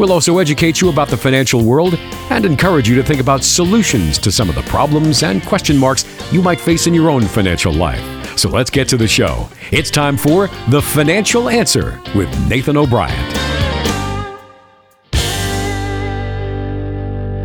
We'll also educate you about the financial world and encourage you to think about solutions to some of the problems and question marks you might face in your own financial life. So let's get to the show. It's time for The Financial Answer with Nathan O'Brien.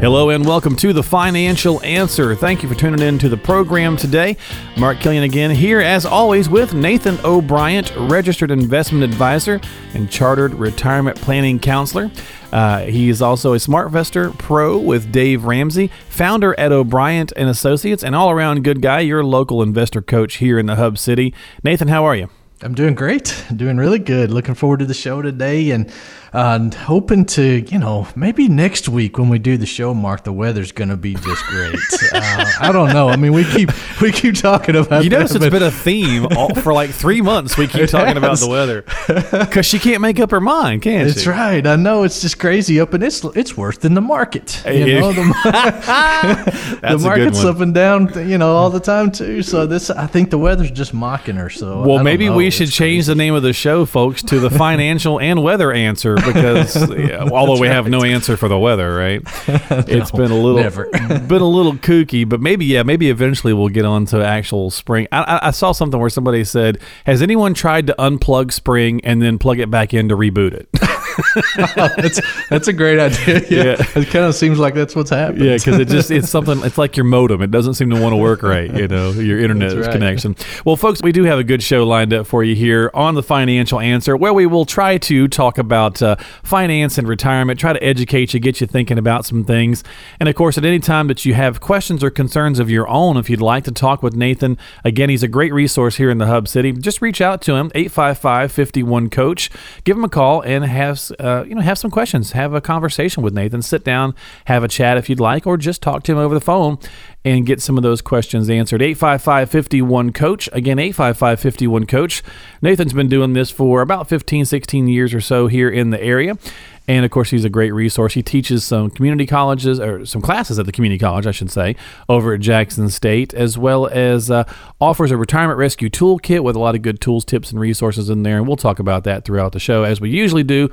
Hello and welcome to the Financial Answer. Thank you for tuning in to the program today. Mark Killian again here, as always, with Nathan O'Brien, registered investment advisor and chartered retirement planning counselor. Uh, he is also a SmartVestor Pro with Dave Ramsey, founder at O'Brien and Associates, and all-around good guy. Your local investor coach here in the Hub City. Nathan, how are you? I'm doing great. Doing really good. Looking forward to the show today and uh, hoping to, you know, maybe next week when we do the show, Mark, the weather's going to be just great. uh, I don't know. I mean, we keep we keep talking about. You notice that, it's been a theme all, for like three months. We keep talking has. about the weather because she can't make up her mind, can That's she? That's right. I know it's just crazy up, and it's it's worse than the market. You know, the, the market's up and down, you know, all the time too. So this, I think, the weather's just mocking her. So well, maybe know. we should it's change crazy. the name of the show, folks, to the financial and weather answer because yeah, although we have no answer for the weather, right? no, it's been a little never. been a little kooky, but maybe yeah, maybe eventually we'll get on to actual spring. I, I, saw something where somebody said, "Has anyone tried to unplug spring and then plug it back in to reboot it?" that's that's a great idea. Yeah, yeah. it kind of seems like that's what's happening. Yeah, because it just it's something. It's like your modem. It doesn't seem to want to work right. You know, your internet right. connection. Well, folks, we do have a good show lined up for you here on the Financial Answer, where we will try to talk about uh, finance and retirement, try to educate you, get you thinking about some things, and of course, at any time that you have questions or concerns of your own, if you'd like to talk with Nathan, again, he's a great resource here in the Hub City. Just reach out to him 855 51 Coach. Give him a call and have uh, you know, have some questions, have a conversation with Nathan, sit down, have a chat if you'd like, or just talk to him over the phone and get some of those questions answered. 855 51 Coach. Again, 855 51 Coach. Nathan's been doing this for about 15, 16 years or so here in the area. And of course, he's a great resource. He teaches some community colleges, or some classes at the community college, I should say, over at Jackson State, as well as uh, offers a retirement rescue toolkit with a lot of good tools, tips, and resources in there. And we'll talk about that throughout the show, as we usually do.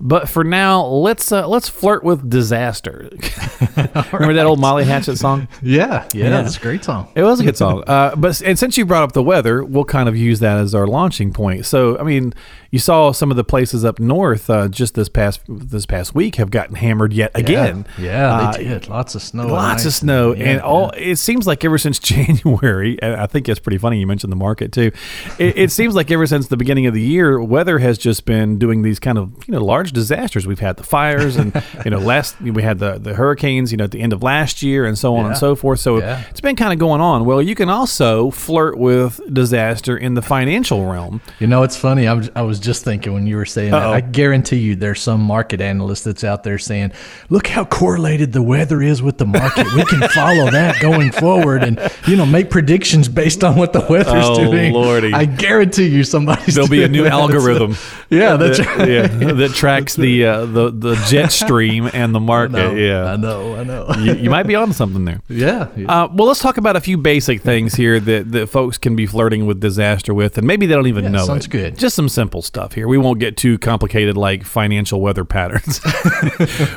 But for now, let's uh, let's flirt with disaster. Remember right. that old Molly Hatchet song? Yeah, yeah, yeah, that's a great song. It was a good song. Uh, but and since you brought up the weather, we'll kind of use that as our launching point. So, I mean, you saw some of the places up north uh, just this past this past week have gotten hammered yet again. Yeah, yeah they uh, did. Lots of snow. Lots of snow, yeah, and all. Yeah. It seems like ever since January, and I think it's pretty funny you mentioned the market too. It, it seems like ever since the beginning of the year, weather has just been doing these kind of you know large disasters. We've had the fires, and you know last we had the the hurricanes, you know at the end of last year, and so on and so forth. So it's been kind of going on. Well, you can also flirt with disaster in the financial realm. You know, it's funny. I was, I was just thinking when you were saying Uh-oh. that. I guarantee you there's some market analyst that's out there saying, look how correlated the weather is with the market. We can follow that going forward and, you know, make predictions based on what the weather's oh, doing. Lordy. I guarantee you somebody's There'll be a new that. algorithm. yeah, that's that, right. Yeah, that tracks the, uh, the, the jet stream and the market. I yeah. I know, I know. you, you, might be on something there. Yeah. yeah. Uh, well, let's talk about a few basic things here that, that folks can be flirting with disaster with, and maybe they don't even yeah, know sounds it. good. Just some simple stuff here. We won't get too complicated like financial weather patterns.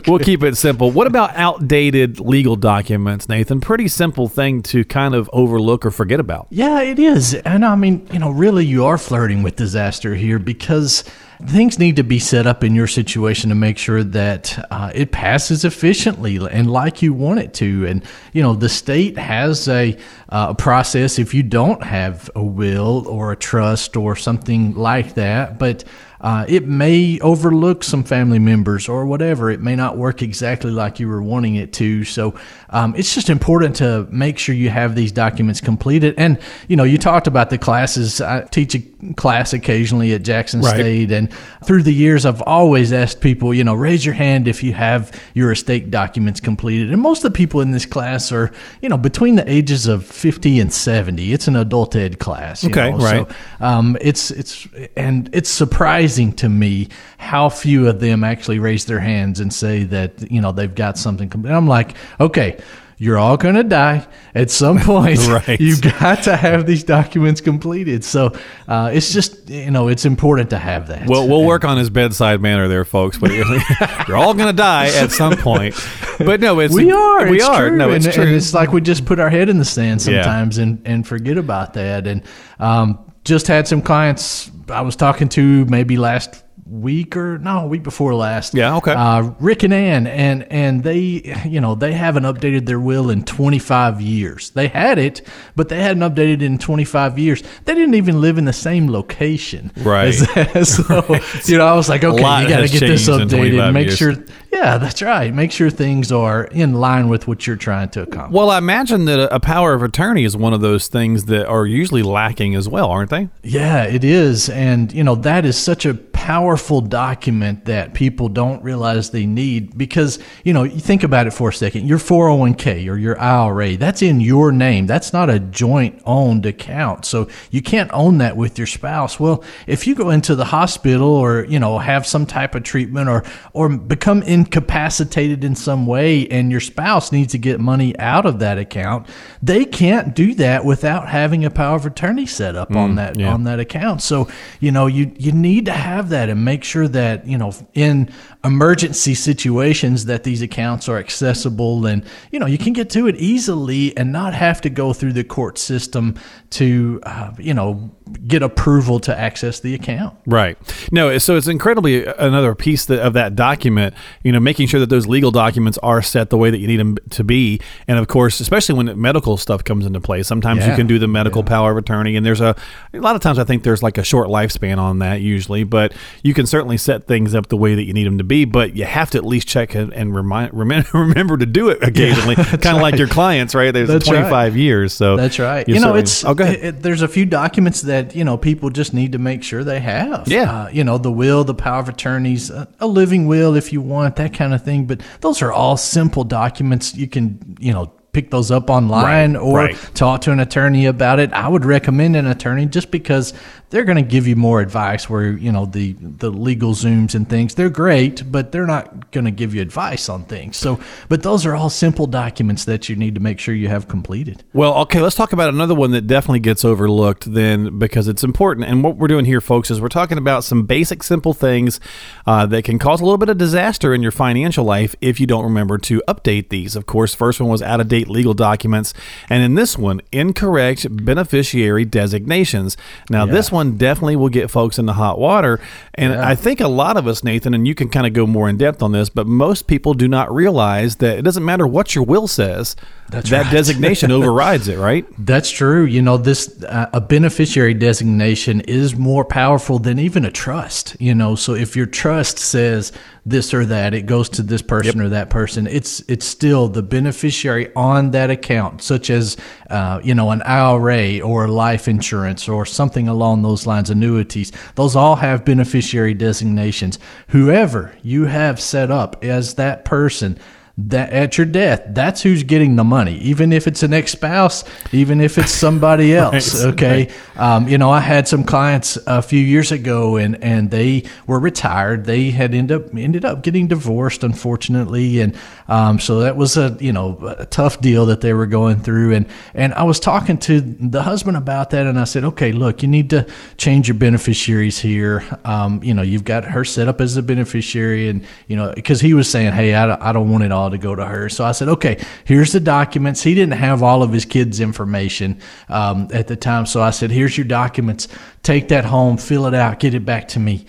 we'll keep it simple. What about outdated legal documents, Nathan? Pretty simple thing to kind of overlook or forget about. Yeah, it is. And I mean, you know, really you are flirting with disaster here because things need to be set up in your situation to make sure that uh, it passes efficiently and like you want it to. And you know, the state has a, uh, process if you don't have a will or a trust or something like that. But uh, it may overlook some family members or whatever. It may not work exactly like you were wanting it to. So um, it's just important to make sure you have these documents completed. And you know, you talked about the classes. I teach a class occasionally at Jackson right. State, and through the years, I've always asked people, you know, raise your hand if you have your estate documents completed. And most of the people in this class are, you know, between the ages of fifty and seventy. It's an adult ed class. okay, know? right. So um, it's it's and it's surprising to me how few of them actually raise their hands and say that you know they've got something. And I'm like, okay you're all going to die at some point. right. You've got to have these documents completed. So uh, it's just, you know, it's important to have that. Well, we'll work on his bedside manner there, folks. But you're all going to die at some point. But no, it's we are. We are. True. No, it's and, true. And it's like we just put our head in the sand sometimes yeah. and, and forget about that. And um, just had some clients I was talking to maybe last week or no week before last. Yeah, okay. Uh, Rick and Ann, and and they, you know, they haven't updated their will in 25 years. They had it, but they hadn't updated it in 25 years. They didn't even live in the same location. Right. So right. you know, I was like, okay, you got to get this updated. Make years. sure. Yeah, that's right. Make sure things are in line with what you're trying to accomplish. Well, I imagine that a power of attorney is one of those things that are usually lacking as well, aren't they? Yeah, it is, and you know that is such a powerful document that people don't realize they need because, you know, you think about it for a second. Your 401k or your IRA, that's in your name. That's not a joint owned account. So you can't own that with your spouse. Well, if you go into the hospital or, you know, have some type of treatment or, or become incapacitated in some way and your spouse needs to get money out of that account, they can't do that without having a power of attorney set up mm, on that, yeah. on that account. So, you know, you, you need to have that that and make sure that you know in emergency situations that these accounts are accessible and you know you can get to it easily and not have to go through the court system to uh, you know get approval to access the account right no so it's incredibly another piece that, of that document you know making sure that those legal documents are set the way that you need them to be and of course especially when medical stuff comes into play sometimes yeah. you can do the medical yeah. power of attorney and there's a a lot of times i think there's like a short lifespan on that usually but you can certainly set things up the way that you need them to be, but you have to at least check and, and remind, remember, remember to do it occasionally. Yeah, kind of right. like your clients, right? There's that's 25 right. years. So that's right. You know, it's, oh, it, it, there's a few documents that, you know, people just need to make sure they have. Yeah. Uh, you know, the will, the power of attorneys, a, a living will if you want, that kind of thing. But those are all simple documents. You can, you know, pick those up online right, or right. talk to an attorney about it. I would recommend an attorney just because they're going to give you more advice where you know the the LegalZooms and things they're great but they're not going to give you advice on things so but those are all simple documents that you need to make sure you have completed well okay let's talk about another one that definitely gets overlooked then because it's important and what we're doing here folks is we're talking about some basic simple things uh, that can cause a little bit of disaster in your financial life if you don't remember to update these of course first one was out of date legal documents and in this one incorrect beneficiary designations now yeah. this one one definitely will get folks into hot water. And yeah. I think a lot of us, Nathan, and you can kind of go more in depth on this, but most people do not realize that it doesn't matter what your will says. That's that right. designation overrides it, right? That's true. You know, this uh, a beneficiary designation is more powerful than even a trust. You know, so if your trust says this or that, it goes to this person yep. or that person. It's it's still the beneficiary on that account, such as uh, you know an IRA or life insurance or something along those lines, annuities. Those all have beneficiary designations. Whoever you have set up as that person that at your death, that's who's getting the money, even if it's an ex spouse, even if it's somebody else. right. Okay. Um, you know, I had some clients a few years ago and, and they were retired. They had ended up, ended up getting divorced, unfortunately. And, um, so that was a, you know, a tough deal that they were going through. And, and I was talking to the husband about that and I said, okay, look, you need to change your beneficiaries here. Um, you know, you've got her set up as a beneficiary and, you know, because he was saying, hey, I, I don't want it all to go to her. So I said, okay, here's the documents. He didn't have all of his kids' information um, at the time. So I said, here's your documents. Take that home, fill it out, get it back to me.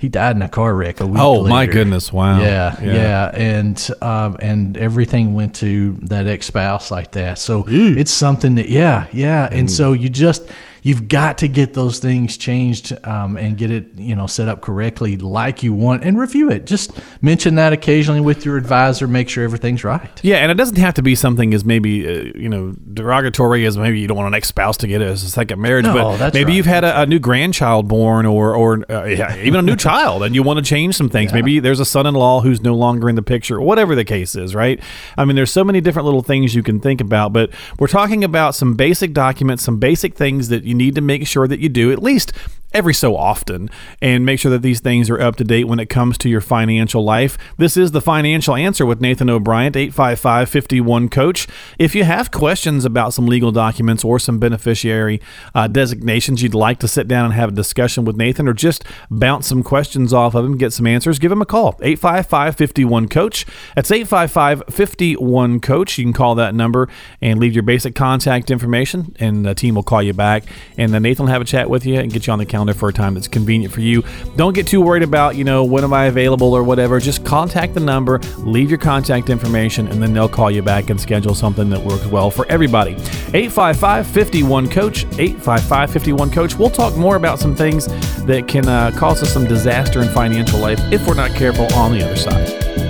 He died in a car wreck a week. Oh later. my goodness! Wow. Yeah, yeah, yeah. and um, and everything went to that ex spouse like that. So Ew. it's something that yeah, yeah. And so you just you've got to get those things changed um, and get it, you know, set up correctly like you want and review it. Just mention that occasionally with your advisor. Make sure everything's right. Yeah, and it doesn't have to be something as maybe uh, you know derogatory as maybe you don't want an ex spouse to get it as a second marriage, no, but maybe right. you've had a, a, new grandchild born or or uh, yeah, even a new child and you want to change some things. Yeah. Maybe there's a son-in-law who's no longer in the picture, whatever the case is, right? I mean, there's so many different little things you can think about, but we're talking about some basic documents, some basic things that you need to make sure that you do at least every so often and make sure that these things are up to date when it comes to your financial life. This is the financial answer with Nathan O'Brien, 855 51 Coach. If you have questions about some legal documents or some beneficiary uh, designations you'd like to sit down and have a discussion with Nathan or just bounce some questions off of him, get some answers, give him a call. 855 51 Coach. That's 855 51 Coach. You can call that number and leave your basic contact information, and the team will call you back. And then Nathan will have a chat with you and get you on the calendar for a time that's convenient for you. Don't get too worried about, you know, when am I available or whatever. Just contact the number, leave your contact information, and then they'll call you back and schedule something that works well for everybody. 855 51 Coach, 855 51 Coach. We'll talk more about some things that can uh, cause us some disaster in financial life if we're not careful on the other side.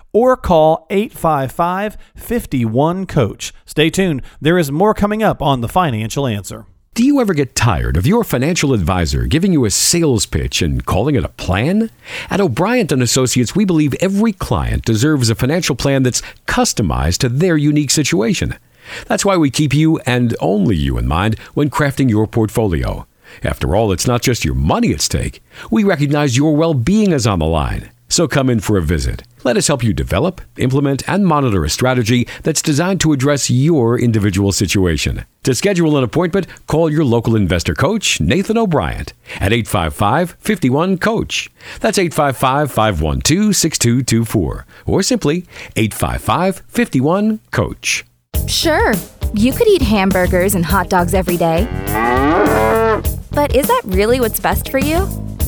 or call 855 51 Coach. Stay tuned, there is more coming up on The Financial Answer. Do you ever get tired of your financial advisor giving you a sales pitch and calling it a plan? At O'Brien and Associates, we believe every client deserves a financial plan that's customized to their unique situation. That's why we keep you and only you in mind when crafting your portfolio. After all, it's not just your money at stake. We recognize your well-being is on the line. So come in for a visit. Let us help you develop, implement, and monitor a strategy that's designed to address your individual situation. To schedule an appointment, call your local investor coach, Nathan O'Brien, at 855 51 Coach. That's 855 512 6224, or simply 855 51 Coach. Sure, you could eat hamburgers and hot dogs every day. But is that really what's best for you?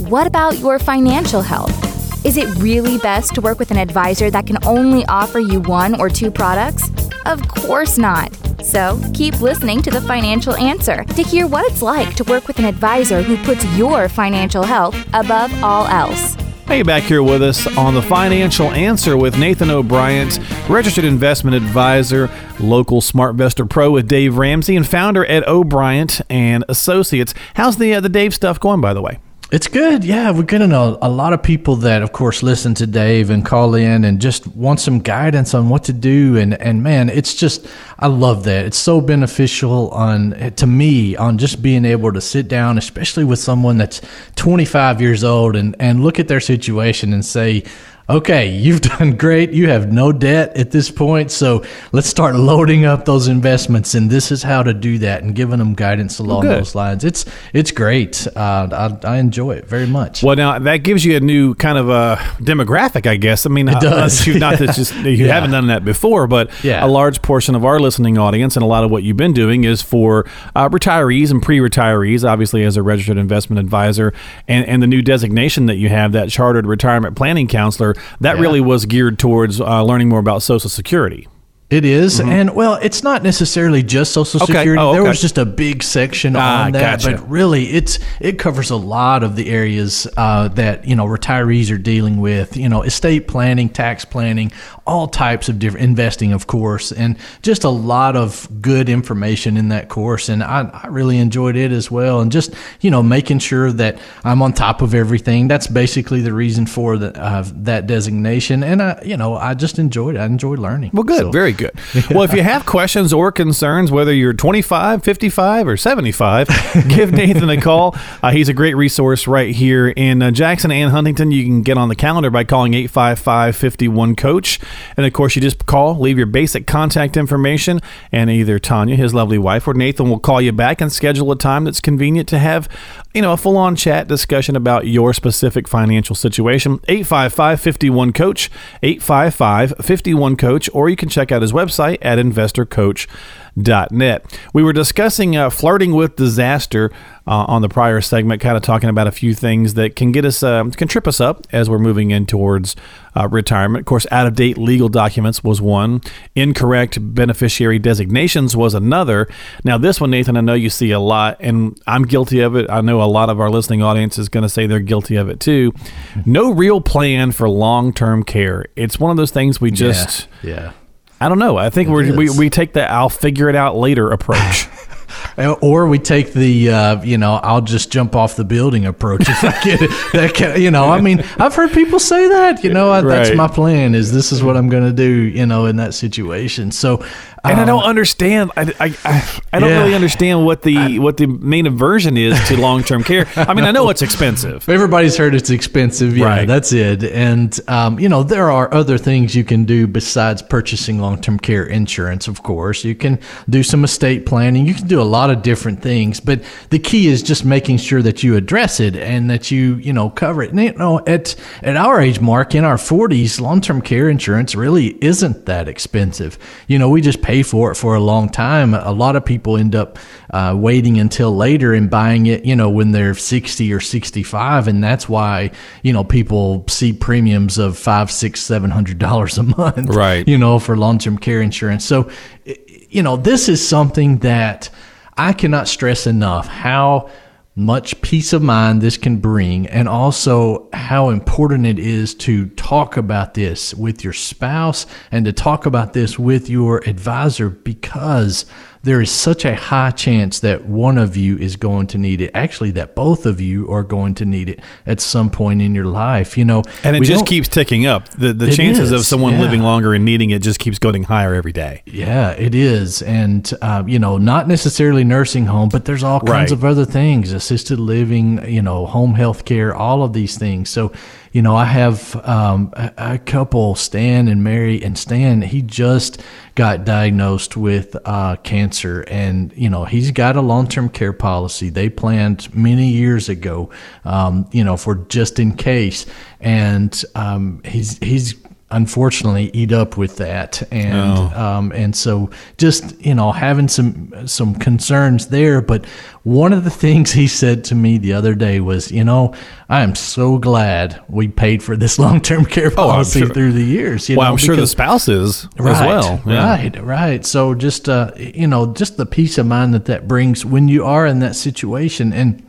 What about your financial health? Is it really best to work with an advisor that can only offer you one or two products? Of course not. So keep listening to the financial answer to hear what it's like to work with an advisor who puts your financial health above all else. Hey, back here with us on the Financial Answer with Nathan O'Brien, registered investment advisor, local SmartVestor Pro with Dave Ramsey, and founder at O'Brien and Associates. How's the uh, the Dave stuff going, by the way? It's good. Yeah, we're getting a, a lot of people that, of course, listen to Dave and call in and just want some guidance on what to do. And, and man, it's just, I love that. It's so beneficial on to me on just being able to sit down, especially with someone that's 25 years old and, and look at their situation and say, okay, you've done great. You have no debt at this point. So let's start loading up those investments. And this is how to do that and giving them guidance along well, those lines. It's it's great. Uh, I, I, enjoy it very much. Well, now that gives you a new kind of a demographic, I guess. I mean, it does. Not, not that just, you yeah. haven't done that before, but yeah. a large portion of our listening audience and a lot of what you've been doing is for uh, retirees and pre-retirees, obviously as a registered investment advisor, and, and the new designation that you have, that chartered retirement planning counselor that yeah. really was geared towards uh, learning more about Social Security. It is. Mm-hmm. and well, it's not necessarily just Social okay. Security. Oh, okay. There was just a big section ah, on that, gotcha. but really, it's it covers a lot of the areas uh, that you know retirees are dealing with. You know, estate planning, tax planning, all types of different investing, of course, and just a lot of good information in that course. And I, I really enjoyed it as well. And just you know, making sure that I'm on top of everything. That's basically the reason for the, uh, that designation. And I, you know, I just enjoyed it. I enjoyed learning. Well, good, so, very good. Well, if you have questions or concerns, whether you're 25, 55, or 75, give Nathan a call. Uh, he's a great resource right here in uh, Jackson and Huntingdon. You can get on the calendar by calling 855 51 Coach. And of course, you just call, leave your basic contact information, and either Tanya, his lovely wife, or Nathan will call you back and schedule a time that's convenient to have you know, a full on chat discussion about your specific financial situation. 855 51 Coach, 855 51 Coach, or you can check out his website at investorcoach.net. We were discussing uh, flirting with disaster uh, on the prior segment, kind of talking about a few things that can get us, uh, can trip us up as we're moving in towards uh, retirement. Of course, out of date legal documents was one, incorrect beneficiary designations was another. Now, this one, Nathan, I know you see a lot, and I'm guilty of it. I know a lot of our listening audience is going to say they're guilty of it too. No real plan for long term care. It's one of those things we just, yeah. yeah. I don't know. I think we we, we take the I'll figure it out later approach. or we take the uh, you know I'll just jump off the building approach if I get it. That can, you know I mean I've heard people say that you know I, right. that's my plan is this is what I'm going to do you know in that situation. So and um, I don't understand. I, I, I, I don't yeah. really understand what the I, what the main aversion is to long term care. I mean, I know it's expensive. Everybody's heard it's expensive. Yeah, right. that's it. And um, you know, there are other things you can do besides purchasing long term care insurance. Of course, you can do some estate planning. You can do a lot of different things. But the key is just making sure that you address it and that you you know cover it. And, you know, at at our age mark in our forties, long term care insurance really isn't that expensive. You know, we just pay pay for it for a long time. A lot of people end up uh, waiting until later and buying it, you know, when they're 60 or 65. And that's why, you know, people see premiums of five, six, seven hundred dollars a month, right? You know, for long term care insurance. So, you know, this is something that I cannot stress enough how much peace of mind this can bring, and also how important it is to talk about this with your spouse and to talk about this with your advisor because there is such a high chance that one of you is going to need it. Actually, that both of you are going to need it at some point in your life. You know, and it just keeps ticking up. The the chances is, of someone yeah. living longer and needing it just keeps going higher every day. Yeah, it is, and uh, you know, not necessarily nursing home, but there's all kinds right. of other things: assisted living, you know, home health care, all of these things. So you know, I have um, a, couple, Stan and Mary, and Stan, he just got diagnosed with uh, cancer, and you know, he's got a long-term care policy. They planned many years ago, um, you know, for just in case, and um, he's he's unfortunately eat up with that and oh. um, and so just you know having some some concerns there but one of the things he said to me the other day was you know I am so glad we paid for this long-term care policy oh, sure. through the years well know, I'm sure the spouses right, as well yeah. right right so just uh, you know just the peace of mind that that brings when you are in that situation and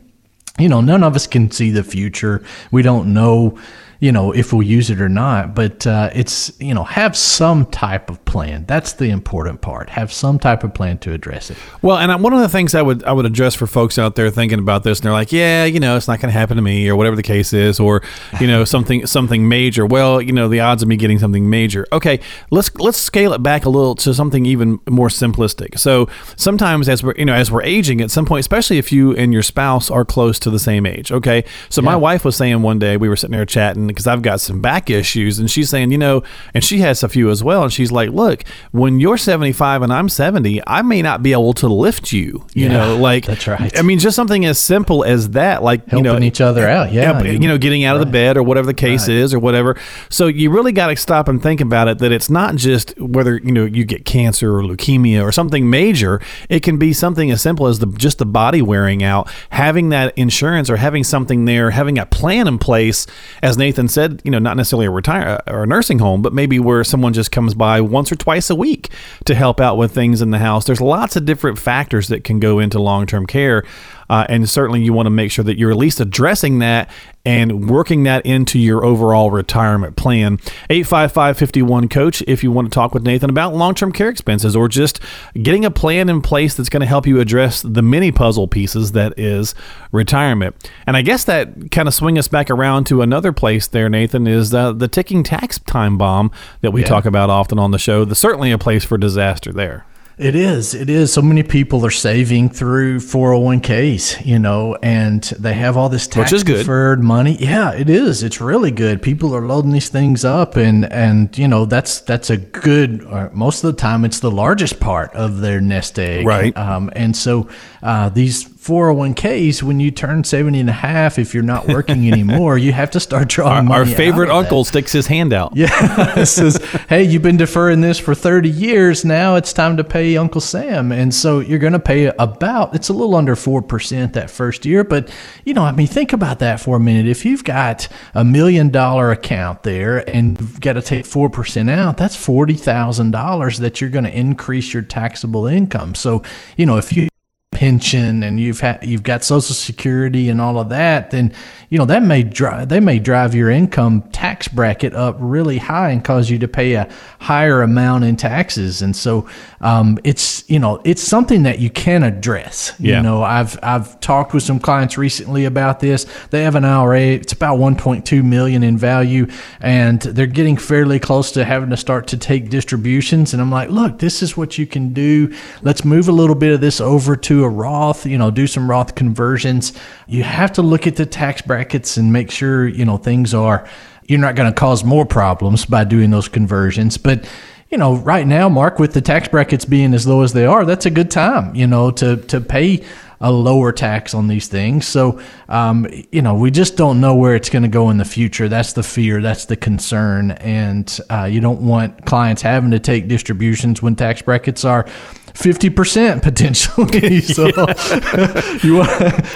you know none of us can see the future we don't know you know, if we'll use it or not. But uh, it's, you know, have some type of plan. That's the important part. Have some type of plan to address it. Well, and one of the things I would I would address for folks out there thinking about this, and they're like, yeah, you know, it's not going to happen to me, or whatever the case is, or you know, something something major. Well, you know, the odds of me getting something major. Okay, let's let's scale it back a little to something even more simplistic. So sometimes as we're you know as we're aging, at some point, especially if you and your spouse are close to the same age. Okay, so yeah. my wife was saying one day we were sitting there chatting because I've got some back issues. And she's saying, you know, and she has a few as well. And she's like, look, when you're 75 and I'm 70, I may not be able to lift you. You yeah, know, like that's right. I mean, just something as simple as that, like helping you know, each other eh, out. Yeah, you know, getting out right. of the bed or whatever the case right. is or whatever. So you really got to stop and think about it. That it's not just whether you know you get cancer or leukemia or something major. It can be something as simple as the just the body wearing out. Having that insurance or having something there, having a plan in place, as Nathan said you know, not necessarily a retire uh, or a nursing home, but maybe where someone just comes by once or twice a week to help out with things in the house. There's lots of different factors that can go into long term care. Uh, and certainly you want to make sure that you're at least addressing that and working that into your overall retirement plan. 855 Coach, if you want to talk with Nathan about long term care expenses or just getting a plan in place that's going to help you address the many puzzle pieces that is retirement. And I guess that kind of swing us back around to another place there, Nathan, is uh, the ticking tax time bomb that we yeah. talk about often on the show. There's certainly a place for disaster there. It is. It is. So many people are saving through 401ks, you know, and they have all this tax deferred money. Yeah, it is. It's really good. People are loading these things up and and you know, that's that's a good uh, most of the time it's the largest part of their nest egg. Right. Um, and so uh, these 401ks, when you turn 70 and a half, if you're not working anymore, you have to start drawing our, our favorite uncle that. sticks his hand out. Yeah. says, hey, you've been deferring this for 30 years. Now it's time to pay Uncle Sam. And so you're going to pay about, it's a little under 4% that first year. But, you know, I mean, think about that for a minute. If you've got a million dollar account there and you've got to take 4% out, that's $40,000 that you're going to increase your taxable income. So, you know, if you pension and you've had you've got social security and all of that then you know that may drive they may drive your income tax bracket up really high and cause you to pay a higher amount in taxes. And so um, it's you know it's something that you can address. Yeah. you know I've I've talked with some clients recently about this. They have an IRA. It's about 1.2 million in value and they're getting fairly close to having to start to take distributions. And I'm like look this is what you can do. Let's move a little bit of this over to a Roth you know do some Roth conversions you have to look at the tax brackets and make sure, you know, things are, you're not going to cause more problems by doing those conversions. But, you know, right now, Mark, with the tax brackets being as low as they are, that's a good time, you know, to, to pay a lower tax on these things. So, um, you know, we just don't know where it's going to go in the future. That's the fear. That's the concern. And uh, you don't want clients having to take distributions when tax brackets are 50% potentially. so you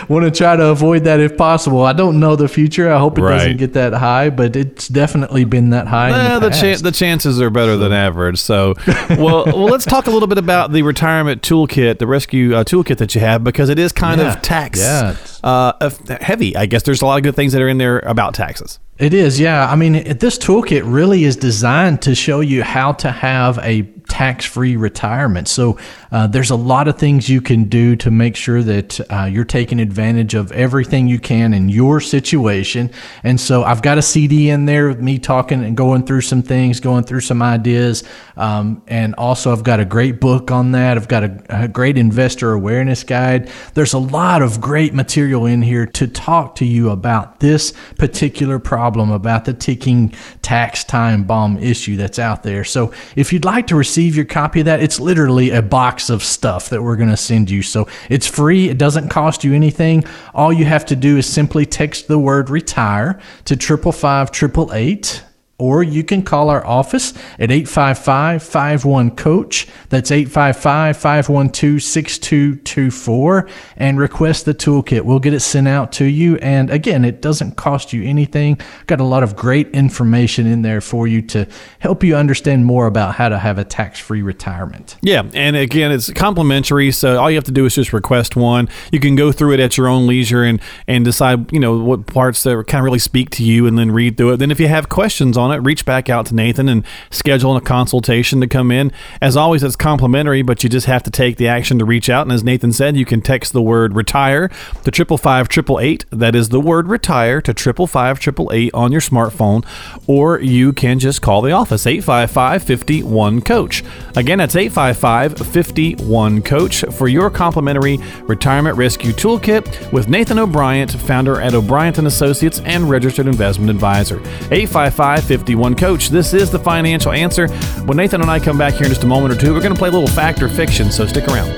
want to try to avoid that if possible. I don't know the future. I hope it right. doesn't get that high, but it's definitely been that high. Eh, the, the, the, chances are better than average. So, well, well, let's talk a little bit about the retirement toolkit, the rescue uh, toolkit that you have, because it is kind yeah. of tax yeah. Uh, heavy. I guess there's a lot of good things that are in there about taxes. It is, yeah. I mean, this toolkit really is designed to show you how to have a tax free retirement. So uh, there's a lot of things you can do to make sure that uh, you're taking advantage of everything you can in your situation. And so I've got a CD in there with me talking and going through some things, going through some ideas. Um, and also, I've got a great book on that. I've got a, a great investor awareness guide. There's a lot of great material in here to talk to you about this particular problem, about the ticking tax time bomb issue that's out there. So if you'd like to receive your copy of that, it's literally a box box of stuff that we're going to send you. So it's free, it doesn't cost you anything. All you have to do is simply text the word retire to 555 888 or you can call our office at 855 51 Coach. That's 855 512 6224 and request the toolkit. We'll get it sent out to you. And again, it doesn't cost you anything. Got a lot of great information in there for you to help you understand more about how to have a tax free retirement. Yeah. And again, it's complimentary. So all you have to do is just request one. You can go through it at your own leisure and, and decide, you know, what parts that kind of really speak to you and then read through it. Then if you have questions on on it, reach back out to Nathan and schedule a consultation to come in. As always, it's complimentary, but you just have to take the action to reach out. And as Nathan said, you can text the word retire to triple five triple eight. That is the word retire to triple five triple eight on your smartphone, or you can just call the office 855 51 Coach. Again, that's 855 51 Coach for your complimentary retirement rescue toolkit with Nathan O'Brien, founder at O'Brien and Associates and registered investment advisor. 855 51 Coach. This is the financial answer. When Nathan and I come back here in just a moment or two, we're going to play a little fact or fiction, so stick around.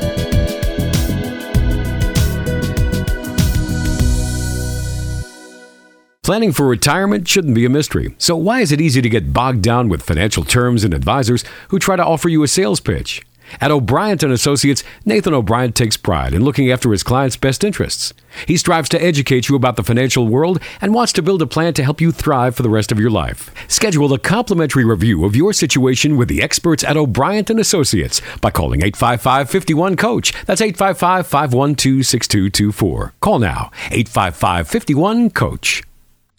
Planning for retirement shouldn't be a mystery. So, why is it easy to get bogged down with financial terms and advisors who try to offer you a sales pitch? At O'Brien and Associates, Nathan O'Brien takes pride in looking after his clients' best interests. He strives to educate you about the financial world and wants to build a plan to help you thrive for the rest of your life. Schedule a complimentary review of your situation with the experts at O'Brien and Associates by calling 855-51-COACH. That's 855-512-6224. Call now. 855-51-COACH.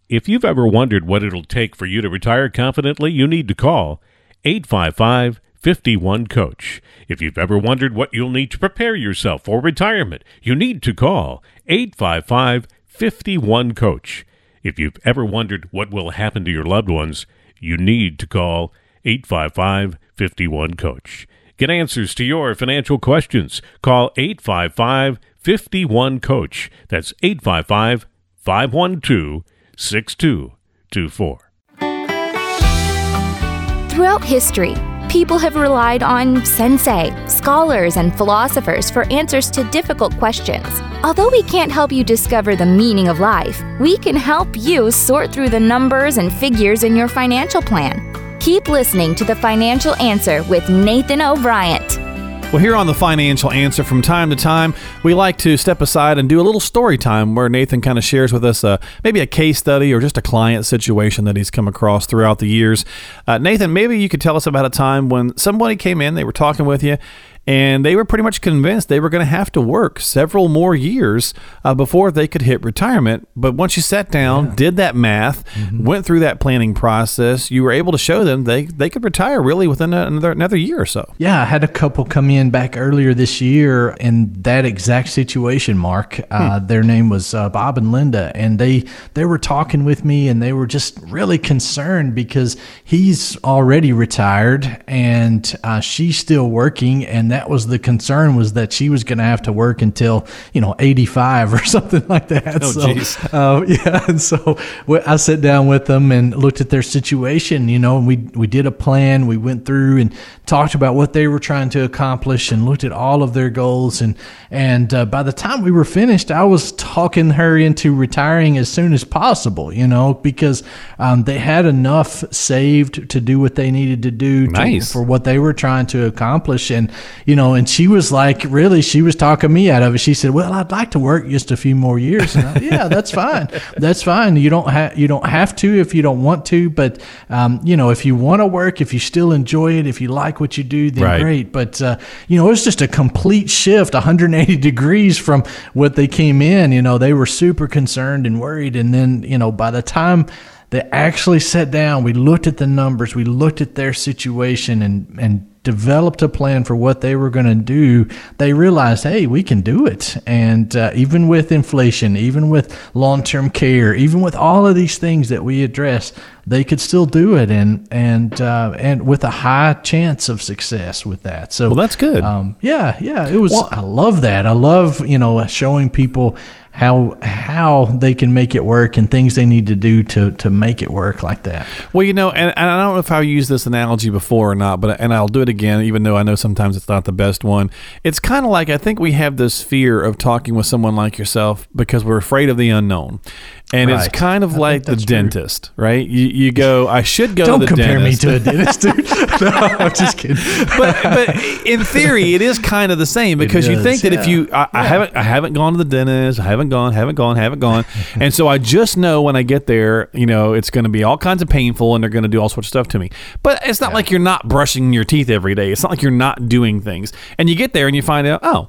If you've ever wondered what it'll take for you to retire confidently, you need to call 855 51 Coach. If you've ever wondered what you'll need to prepare yourself for retirement, you need to call 855 51 Coach. If you've ever wondered what will happen to your loved ones, you need to call 855 51 Coach. Get answers to your financial questions. Call 855 51 Coach. That's 855 512 6224. Throughout history, people have relied on sensei, scholars, and philosophers for answers to difficult questions. Although we can't help you discover the meaning of life, we can help you sort through the numbers and figures in your financial plan. Keep listening to The Financial Answer with Nathan O'Brien. Well, here on the Financial Answer, from time to time, we like to step aside and do a little story time where Nathan kind of shares with us uh, maybe a case study or just a client situation that he's come across throughout the years. Uh, Nathan, maybe you could tell us about a time when somebody came in, they were talking with you, and they were pretty much convinced they were going to have to work several more years uh, before they could hit retirement. But once you sat down, yeah. did that math, mm-hmm. went through that planning process, you were able to show them they, they could retire really within another another year or so. Yeah, I had a couple come in back earlier this year in that exact situation. Mark, uh, hmm. their name was uh, Bob and Linda, and they they were talking with me, and they were just really concerned because he's already retired and uh, she's still working, and that was the concern was that she was going to have to work until you know 85 or something like that. Oh, so uh, yeah, and so I sat down with them and looked at their situation. You know, and we we did a plan. We went through and talked about what they were trying to accomplish and looked at all of their goals. And and uh, by the time we were finished, I was talking her into retiring as soon as possible. You know, because um, they had enough saved to do what they needed to do to, nice. for what they were trying to accomplish. And you know, and she was like, really, she was talking me out of it. She said, "Well, I'd like to work just a few more years." I, yeah, that's fine. That's fine. You don't have you don't have to if you don't want to, but um, you know, if you want to work, if you still enjoy it, if you like what you do, then right. great. But uh, you know, it was just a complete shift, 180 degrees from what they came in. You know, they were super concerned and worried, and then you know, by the time they actually sat down, we looked at the numbers, we looked at their situation, and and developed a plan for what they were going to do, they realized, hey, we can do it. And uh, even with inflation, even with long term care, even with all of these things that we address, they could still do it, and and uh, and with a high chance of success with that. So well, that's good. Um, yeah, yeah, it was. Well, I love that. I love you know showing people how how they can make it work and things they need to do to to make it work like that. Well, you know, and, and I don't know if I've used this analogy before or not, but and I'll do it again, even though I know sometimes it's not the best one. It's kind of like I think we have this fear of talking with someone like yourself because we're afraid of the unknown. And right. it's kind of I like the dentist, true. right? You, you go, I should go Don't to the compare me to a dentist, dude. no, I'm just kidding. but, but in theory, it is kind of the same because you think that yeah. if you, I, yeah. I, haven't, I haven't gone to the dentist, I haven't gone, haven't gone, haven't gone, and so I just know when I get there, you know, it's going to be all kinds of painful, and they're going to do all sorts of stuff to me. But it's not yeah. like you're not brushing your teeth every day. It's not like you're not doing things, and you get there and you find out, oh,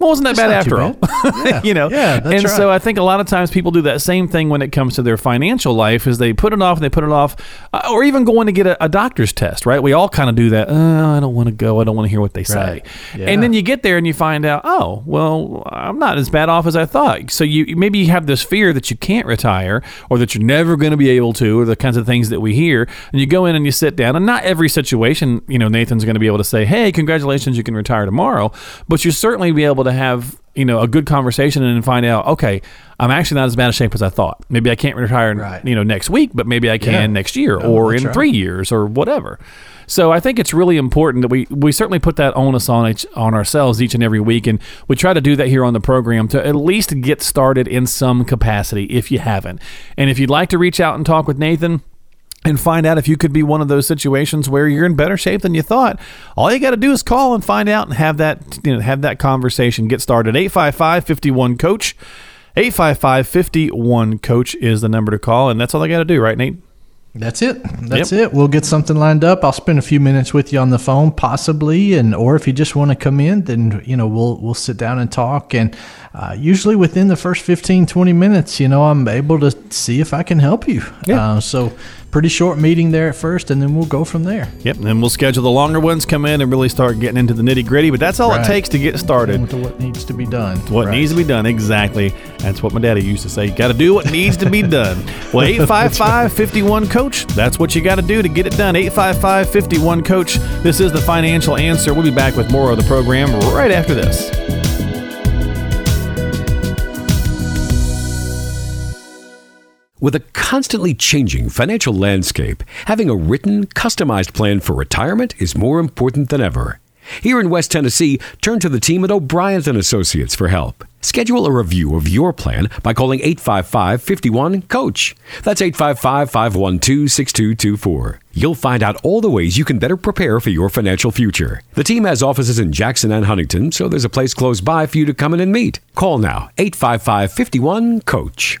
well, wasn't that bad after all? Yeah. you know, yeah, and right. so I think a lot of times people do that same thing when it comes to their financial life, is they put it off and they put it off, uh, or even going to get a, a, doctor's test, right? We all kind of do that. Oh, I don't want to go. I don't want to hear what they say. Yeah. And then you get there and you find out, oh, well, I'm not as bad off as I thought. So you maybe you have this fear that you can't retire, or that you're never going to be able to, or the kinds of things that we hear. And you go in and you sit down, and not every situation, you know, Nathan's going to be able to say, hey, congratulations, you can retire tomorrow, but you certainly be able to have you know a good conversation and find out okay i'm actually not as bad a shape as i thought maybe i can't retire right. you know next week but maybe i can yeah. next year oh, or in right. three years or whatever so i think it's really important that we we certainly put that onus on each, on ourselves each and every week and we try to do that here on the program to at least get started in some capacity if you haven't and if you'd like to reach out and talk with nathan and find out if you could be one of those situations where you're in better shape than you thought. All you got to do is call and find out and have that you know have that conversation get started. 855-51 coach. 855-51 coach is the number to call and that's all I got to do, right Nate? That's it. That's yep. it. We'll get something lined up. I'll spend a few minutes with you on the phone, possibly, and or if you just want to come in, then you know we'll we'll sit down and talk. And uh, usually within the first 15, 20 minutes, you know, I'm able to see if I can help you. Yeah. Uh, so pretty short meeting there at first, and then we'll go from there. Yep, and then we'll schedule the longer ones, come in and really start getting into the nitty gritty. But that's all right. it takes to get started. To what needs to be done. What right. needs to be done, exactly. That's what my daddy used to say. You got to do what needs to be done. Well, 855 51 Coach, that's what you got to do to get it done. 855 51 Coach. This is the financial answer. We'll be back with more of the program right after this. With a constantly changing financial landscape, having a written, customized plan for retirement is more important than ever. Here in West Tennessee, turn to the team at O'Brien and Associates for help. Schedule a review of your plan by calling 855-51-COACH. That's 855-512-6224. You'll find out all the ways you can better prepare for your financial future. The team has offices in Jackson and Huntingdon, so there's a place close by for you to come in and meet. Call now, 855-51-COACH.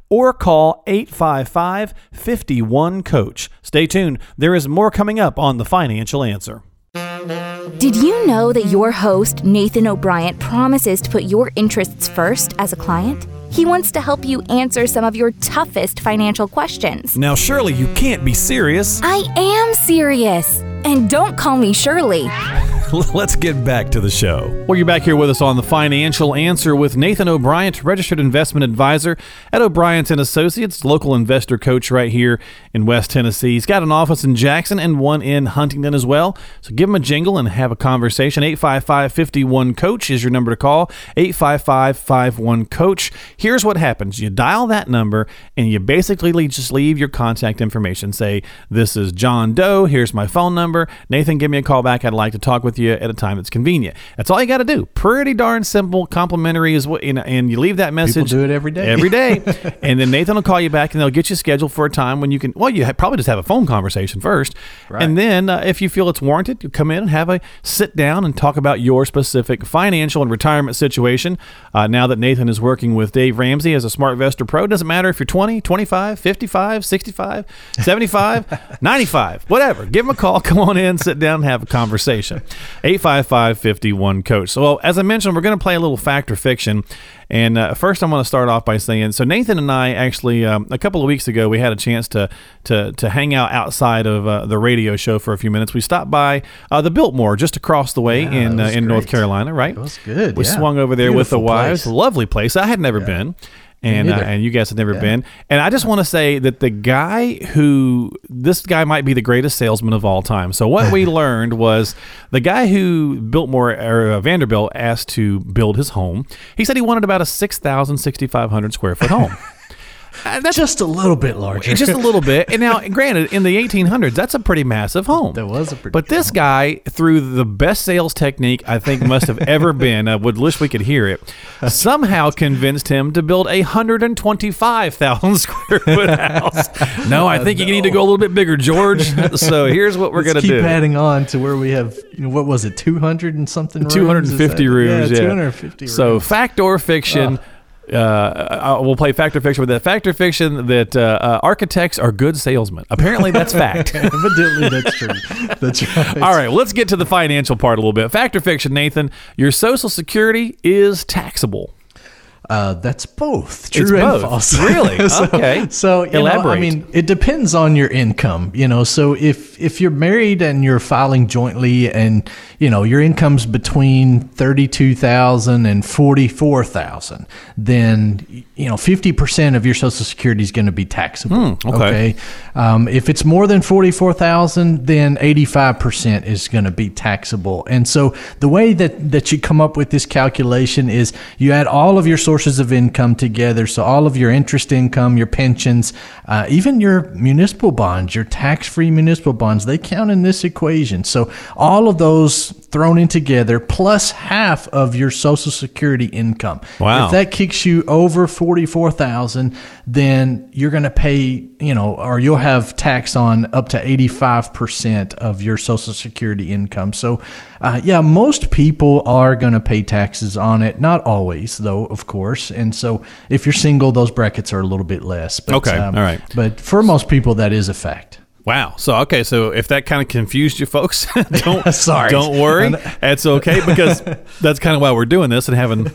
or call 855 51 Coach. Stay tuned, there is more coming up on The Financial Answer. Did you know that your host, Nathan O'Brien, promises to put your interests first as a client? He wants to help you answer some of your toughest financial questions. Now, surely you can't be serious. I am serious. And don't call me Shirley. let's get back to the show. Well, you're back here with us on the Financial Answer with Nathan O'Brien, registered investment advisor at O'Brien and Associates, local investor coach right here in West Tennessee. He's got an office in Jackson and one in Huntingdon as well. So give him a jingle and have a conversation. 855-51 coach is your number to call. 855-51 coach. Here's what happens. You dial that number and you basically just leave your contact information. Say, "This is John Doe. Here's my phone number. Nathan, give me a call back. I'd like to talk with you." You at a time that's convenient. That's all you got to do. Pretty darn simple. Complimentary is what, you know, and you leave that message. People do it every day. Every day. and then Nathan will call you back and they'll get you scheduled for a time when you can, well, you probably just have a phone conversation first. Right. And then uh, if you feel it's warranted, you come in and have a sit down and talk about your specific financial and retirement situation. Uh, now that Nathan is working with Dave Ramsey as a SmartVestor Pro, doesn't matter if you're 20, 25, 55, 65, 75, 95, whatever. Give him a call. Come on in, sit down, and have a conversation. 855 51 Coach. So, well, as I mentioned, we're going to play a little fact or fiction. And uh, first, I'm going to start off by saying so Nathan and I actually, um, a couple of weeks ago, we had a chance to, to, to hang out outside of uh, the radio show for a few minutes. We stopped by uh, the Biltmore just across the way yeah, in, uh, in North Carolina, right? It was good. We yeah. swung over there Beautiful with the wives. Lovely place. I had never yeah. been and uh, and you guys have never yeah. been. And I just want to say that the guy who this guy might be the greatest salesman of all time. So what we learned was the guy who Biltmore or uh, Vanderbilt asked to build his home. He said he wanted about a 6,000, 6,500 square foot home. Uh, that's just a little bit larger. Just a little bit. And now, granted, in the 1800s, that's a pretty massive home. That was a pretty. But this home. guy, through the best sales technique I think must have ever been, I would wish we could hear it, somehow convinced him to build a 125,000 square foot house. No, I think no. you need to go a little bit bigger, George. So here's what we're going to do. Keep adding on to where we have, you know, what was it, 200 and something? 250 rooms. Yeah, 250 rooms. So fact or fiction. Oh uh, we'll play fact or fiction with that. Fact or fiction that uh, uh, architects are good salesmen. Apparently, that's fact. Evidently, that's true. That's right. All right, well, let's get to the financial part a little bit. Fact or fiction, Nathan? Your Social Security is taxable. Uh, that's both true it's and both. false. Really? so, okay. So elaborate. Know, I mean, it depends on your income. You know, so if if you're married and you're filing jointly, and you know your income's between thirty two thousand and forty four thousand, then you know fifty percent of your Social Security is going to be taxable. Hmm, okay. Um, if it's more than forty four thousand, then eighty five percent is going to be taxable. And so the way that that you come up with this calculation is you add all of your sources of income together. So all of your interest income, your pensions, uh, even your municipal bonds, your tax free municipal bonds, they count in this equation. So all of those thrown in together plus half of your social security income. Wow. If that kicks you over 44,000, then you're going to pay, you know, or you'll have tax on up to 85% of your social security income. So, uh, yeah, most people are going to pay taxes on it. Not always, though, of course. And so if you're single, those brackets are a little bit less. But, Okay, all right. But for most people, that is a fact. Wow. So okay. So if that kind of confused you, folks, don't Sorry. don't worry. That's okay because that's kind of why we're doing this and having,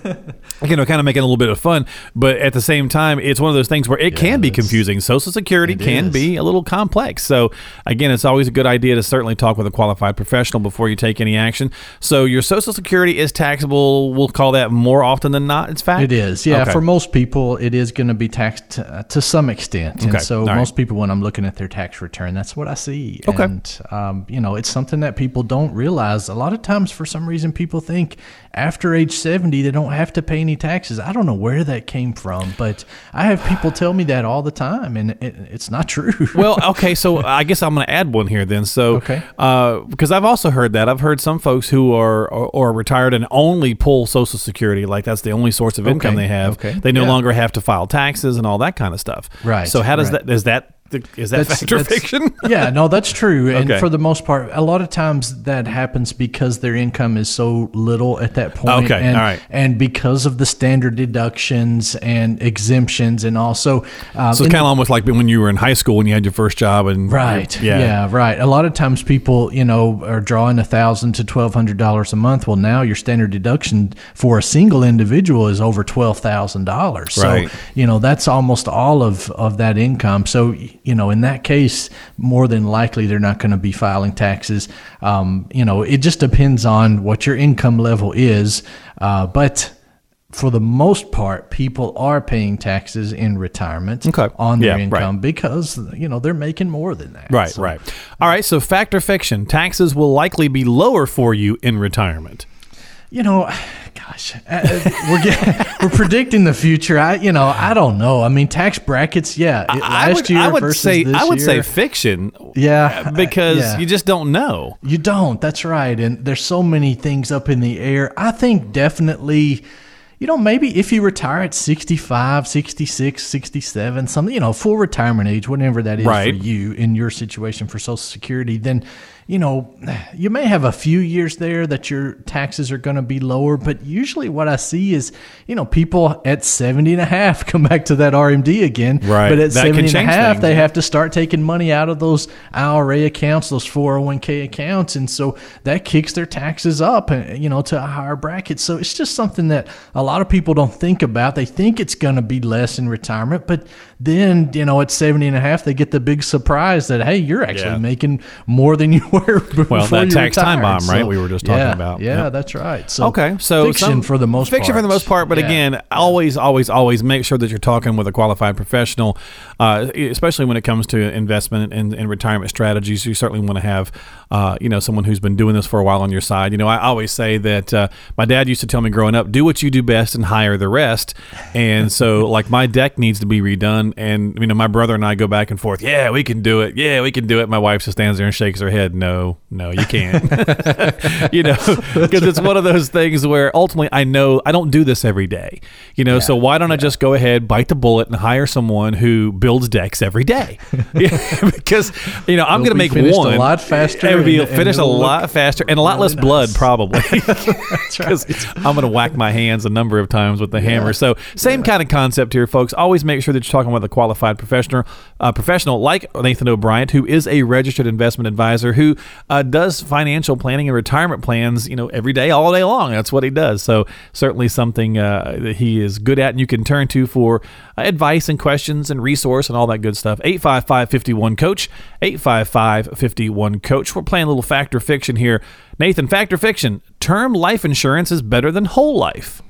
you know, kind of making a little bit of fun. But at the same time, it's one of those things where it can be confusing. Social Security it can is. be a little complex. So again, it's always a good idea to certainly talk with a qualified professional before you take any action. So your Social Security is taxable. We'll call that more often than not. It's fact. It is, yeah. Okay. For most people, it is going to be taxed uh, to some extent, Okay, and so right. most people, when I'm looking at their tax return, that's what I see. Okay. and um, you know, it's something that people don't realize. A lot of times, for some reason, people think after age 70 they don't have to pay any taxes. I don't know where that came from, but I have people tell me that all the time, and it, it's not true. well, okay, so I guess I'm going to add one here then. So, Okay. uh, because I've also heard that I've heard some folks who are or, retired and only pull Social Security, like that's the only source of income Okay, they have. okay, They no yeah. longer have to file taxes and all that kind of stuff. Right, So how does right. that is that is that fact or fiction? yeah, no, that's true. And Okay. for the most part, a lot of times that happens because their income is so little at that point. Okay, and, all right. And because of the standard deductions and exemptions, and also, um, So it's kind of almost like when you were in high school when you had your first job and Right. yeah. Yeah. Right. A lot of times people, you know, are drawing a thousand to twelve hundred dollars a month. Well, now your standard deduction for a single individual is over twelve thousand dollars. So Right. you know that's almost all of of that income. So you know, in that case, more than likely they're not going to be filing taxes. Um, you know, it just depends on what your income level is, uh, but. For the most part, people are paying taxes in retirement Okay. on their Yeah, right. income because you know they're making more than that. Right, So- right. All right, so fact or fiction, taxes will likely be lower for you in retirement. You know, gosh, uh, uh we're get, we're predicting the future. I, you know, I don't know. I mean, tax brackets. Yeah, it- I last would, year I would versus say this I would say fiction yeah, uh, uh, because yeah. you just don't know. You don't. That's right. And there's so many things up in the air. I think definitely, you know, maybe if you retire at 65, 66, 67, something, you know, full retirement age, whatever that is Right. for you in your situation for Social Security, then, you know, you may have a few years there that your taxes are going to be lower. But usually what I see is, you know, people at 70 and a half come back to that RMD again. Right. But at That 70 and a half, things. they have to start taking money out of those IRA accounts, those 401k accounts, and so that kicks their taxes up, uh, you know, to a higher bracket. So it's just something that a lot of people don't think about. They think it's going to be less in retirement, but then, you know, at 70 and a half, they get the big surprise that hey, you're actually Yeah. making more than you were before Well, that tax time bomb, right, we were just talking yeah, about. Yeah, Yep. that's right. So Okay, so fiction some- for the most fiction part. for the most part, but Yeah. again, always, always, always make sure that you're talking with a qualified professional, uh, especially when it comes to investment and, and retirement strategies. You certainly want to have, uh, you know, someone who's been doing this for a while on your side. You know, I always say that uh, my dad used to tell me growing up, do what you do best and hire the rest. And so, like, my deck needs to be redone, and you know, my brother and I go back and forth. Yeah, we can do it. Yeah, we can do it. My wife just stands there and shakes her head. No, no, no, you can't. you know, because it's one of those things where ultimately I know I don't do this every day. You know, so why don't I just go ahead, bite the bullet, and hire someone who builds decks every day? Yeah, because you know I'm going to make finished a one lot faster It would be and- and a lot faster and a lot really less blood, nice. probably. Because I'm going to whack my hands a number of times with the hammer. So same kind of concept here, folks. Always make sure that you're talking with a qualified professional, uh, professional like Nathan O'Brien, who is a registered investment advisor, who uh, does financial planning and retirement plans, you know, every day, all day long. That's what he does. So certainly something uh, that he is good at and you can turn to for uh, advice and questions and resource and all that good stuff. 855 51 Coach, 855 51 Coach. We're playing a little fact or fiction here. Nathan, fact or fiction, term life insurance is better than whole life.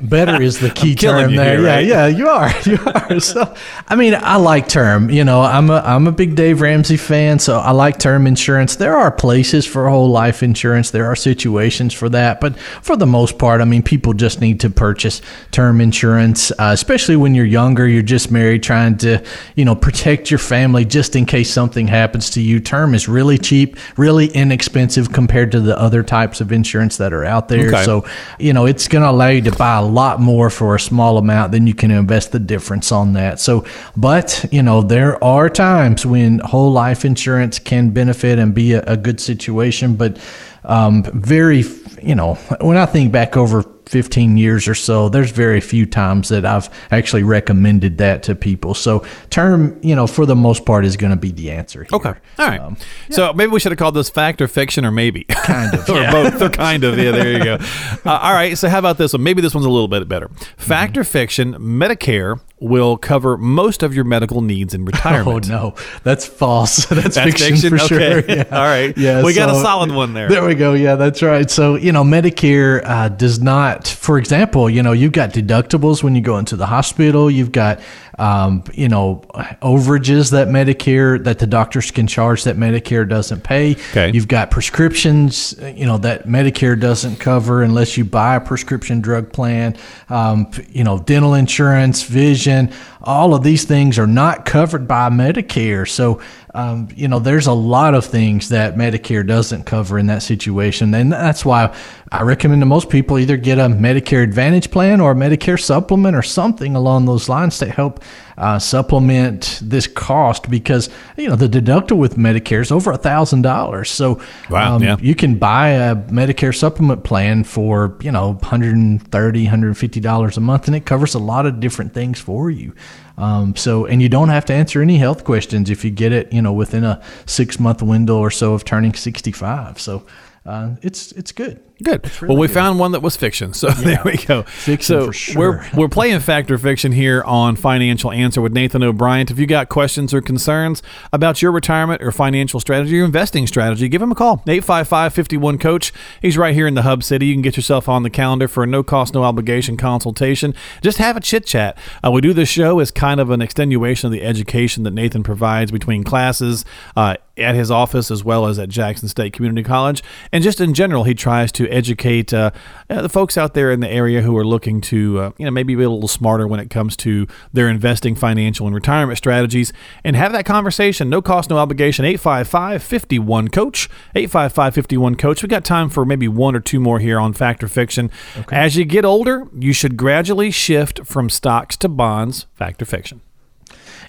Better is the key term there. Here, right? Yeah, yeah, you are. You are. So, I mean, I like term. You know, I'm a I'm a big Dave Ramsey fan, so I like term insurance. There are places for whole life insurance. There are situations for that, but for the most part, I mean, people just need to purchase term insurance, uh, especially when you're younger. You're just married, trying to you know protect your family just in case something happens to you. Term is really cheap, really inexpensive compared to the other types of insurance that are out there. Okay. So, you know, it's going allow you to buy a lot more for a small amount, then you can invest the difference on that. So, but you know, there are times when whole life insurance can benefit and be a, a good situation, but um, very, you know, when I think back over 15 years or so, there's very few times that I've actually recommended that to people. So, term, you know, for the most part, is going to be the answer. Here. Okay. All right. Um, yeah. So maybe we should have called this fact or fiction or maybe. Kind of. or yeah. both. Or kind of. Yeah, there you go. Uh, all right. So, how about this one? Maybe this one's a little bit better. Fact mm-hmm. or fiction, Medicare will cover most of your medical needs in retirement. Oh no, that's false. that's, that's fiction, fiction, for okay. sure. Yeah. All right. Yeah, we so, got a solid one there. There we go. Yeah, that's right. So you know, Medicare uh, does not. For example, you know, you've got deductibles when you go into the hospital. You've got um, you know, overages that Medicare that the doctors can charge that Medicare doesn't pay. Okay. You've got prescriptions, you know, that Medicare doesn't cover unless you buy a prescription drug plan. Um, you know, dental insurance, vision, all of these things are not covered by Medicare. So um, you know, there's a lot of things that Medicare doesn't cover in that situation. And that's why I recommend to most people either get a Medicare Advantage plan or a Medicare supplement or something along those lines to help uh, supplement this cost because, you know, the deductible with Medicare is over a thousand dollars. So wow, um, yeah. you can buy a Medicare supplement plan for, you know, 130 $150 a month and it covers a lot of different things for you. Um, so, and you don't have to answer any health questions if you get it, you know, within a six month window or so of turning 65. So, uh, it's it's good. Good. Really well, we good. found one that was fiction, so yeah. there we go. Fiction so sure. we're we're playing factor fiction here on Financial Answer with Nathan O'Brien. If you got questions or concerns about your retirement or financial strategy or investing strategy, give him a call 855-51 coach. He's right here in the Hub City. You can get yourself on the calendar for a no cost, no obligation consultation. Just have a chit chat. Uh, we do this show as kind of an extenuation of the education that Nathan provides between classes. Uh, at his office as well as at Jackson State Community College. And just in general, he tries to educate uh, uh, the folks out there in the area who are looking to, uh, you know, maybe be a little smarter when it comes to their investing, financial, and retirement strategies and have that conversation. No cost, no obligation. 855 51 Coach. 855 51 Coach. we got time for maybe one or two more here on Fact or Fiction. Okay. As you get older, you should gradually shift from stocks to bonds. Fact or Fiction.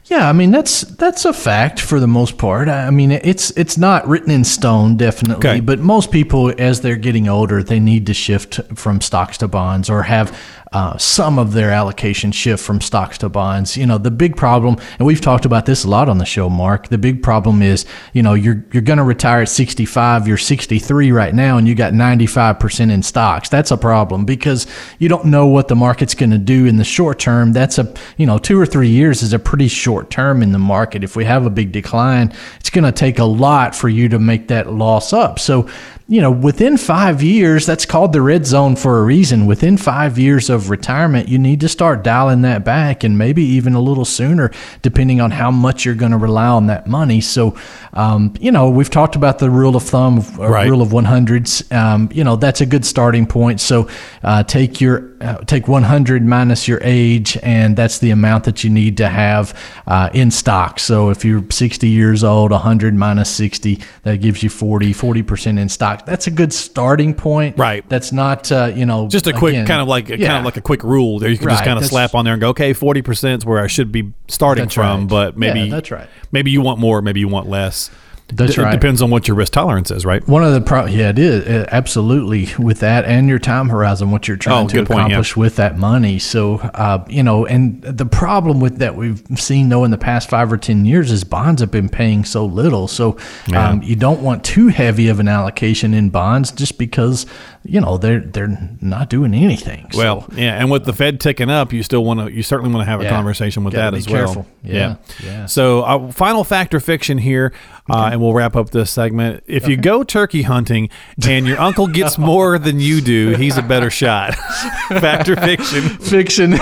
Yeah, I mean that's that's a fact for the most part. I mean it's it's not written in stone, definitely, okay. but most people as they're getting older, they need to shift from stocks to bonds or have uh, some of their allocation shift from stocks to bonds. You know, the big problem, and we've talked about this a lot on the show, Mark. The big problem is, you know, you're you're going to retire at 65, you're 63 right now, and you got 95% in stocks. That's a problem because you don't know what the market's going to do in the short term. That's a, you know, two or three years is a pretty short term in the market. If we have a big decline, it's going to take a lot for you to make that loss up. So you know, within five years, that's called the red zone for a reason. Within five years of retirement, you need to start dialing that back and maybe even a little sooner, depending on how much you're going to rely on that money. So, um, you know, we've talked about the rule of thumb, right. rule of 100s. Um, you know, that's a good starting point. So, uh, take your uh, take 100 minus your age, and that's the amount that you need to have uh, in stock. So, if you're 60 years old, 100 minus 60, that gives you 40, 40% in stock that's a good starting point. Right. That's not uh, you know just a quick again, kind of like yeah. kind of like a quick rule there. You can right. just kind of slap on there and go, okay, forty percent is where I should be starting from, right. but maybe yeah, that's right. Maybe you want more, maybe you want less. That's D- right. It depends on what your risk tolerance is, right? One of the pro- yeah, it is uh, absolutely with that and your time horizon, what you're trying Oh, to good point, yeah. accomplish with that money. So, uh, you know, and the problem with that we've seen though in the past five or ten years is bonds have been paying so little. So, um, you don't want too heavy of an allocation in bonds just because you know they're they're not doing anything. So, Well, yeah, and with the Fed ticking up, you still want to, you certainly want to have a Yeah. conversation with Gotta that as well. careful. Yeah, yeah. So, uh, final fact or fiction here, uh, and we'll wrap up this segment. If you go turkey hunting and your uncle gets more than you do, he's a better shot. fact or fiction? fiction.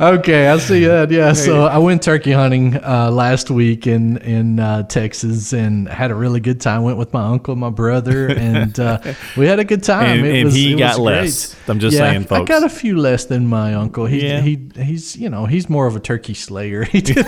okay, I see that. Yeah, so I went turkey hunting uh, last week in in uh, Texas and had a really good time. Went with my uncle, my brother, and uh, we had a good time. And- and was, he got was great. less. I'm just Yeah, saying, I got a few less than my uncle. He Yeah. he he's you know he's more of a turkey slayer. He did-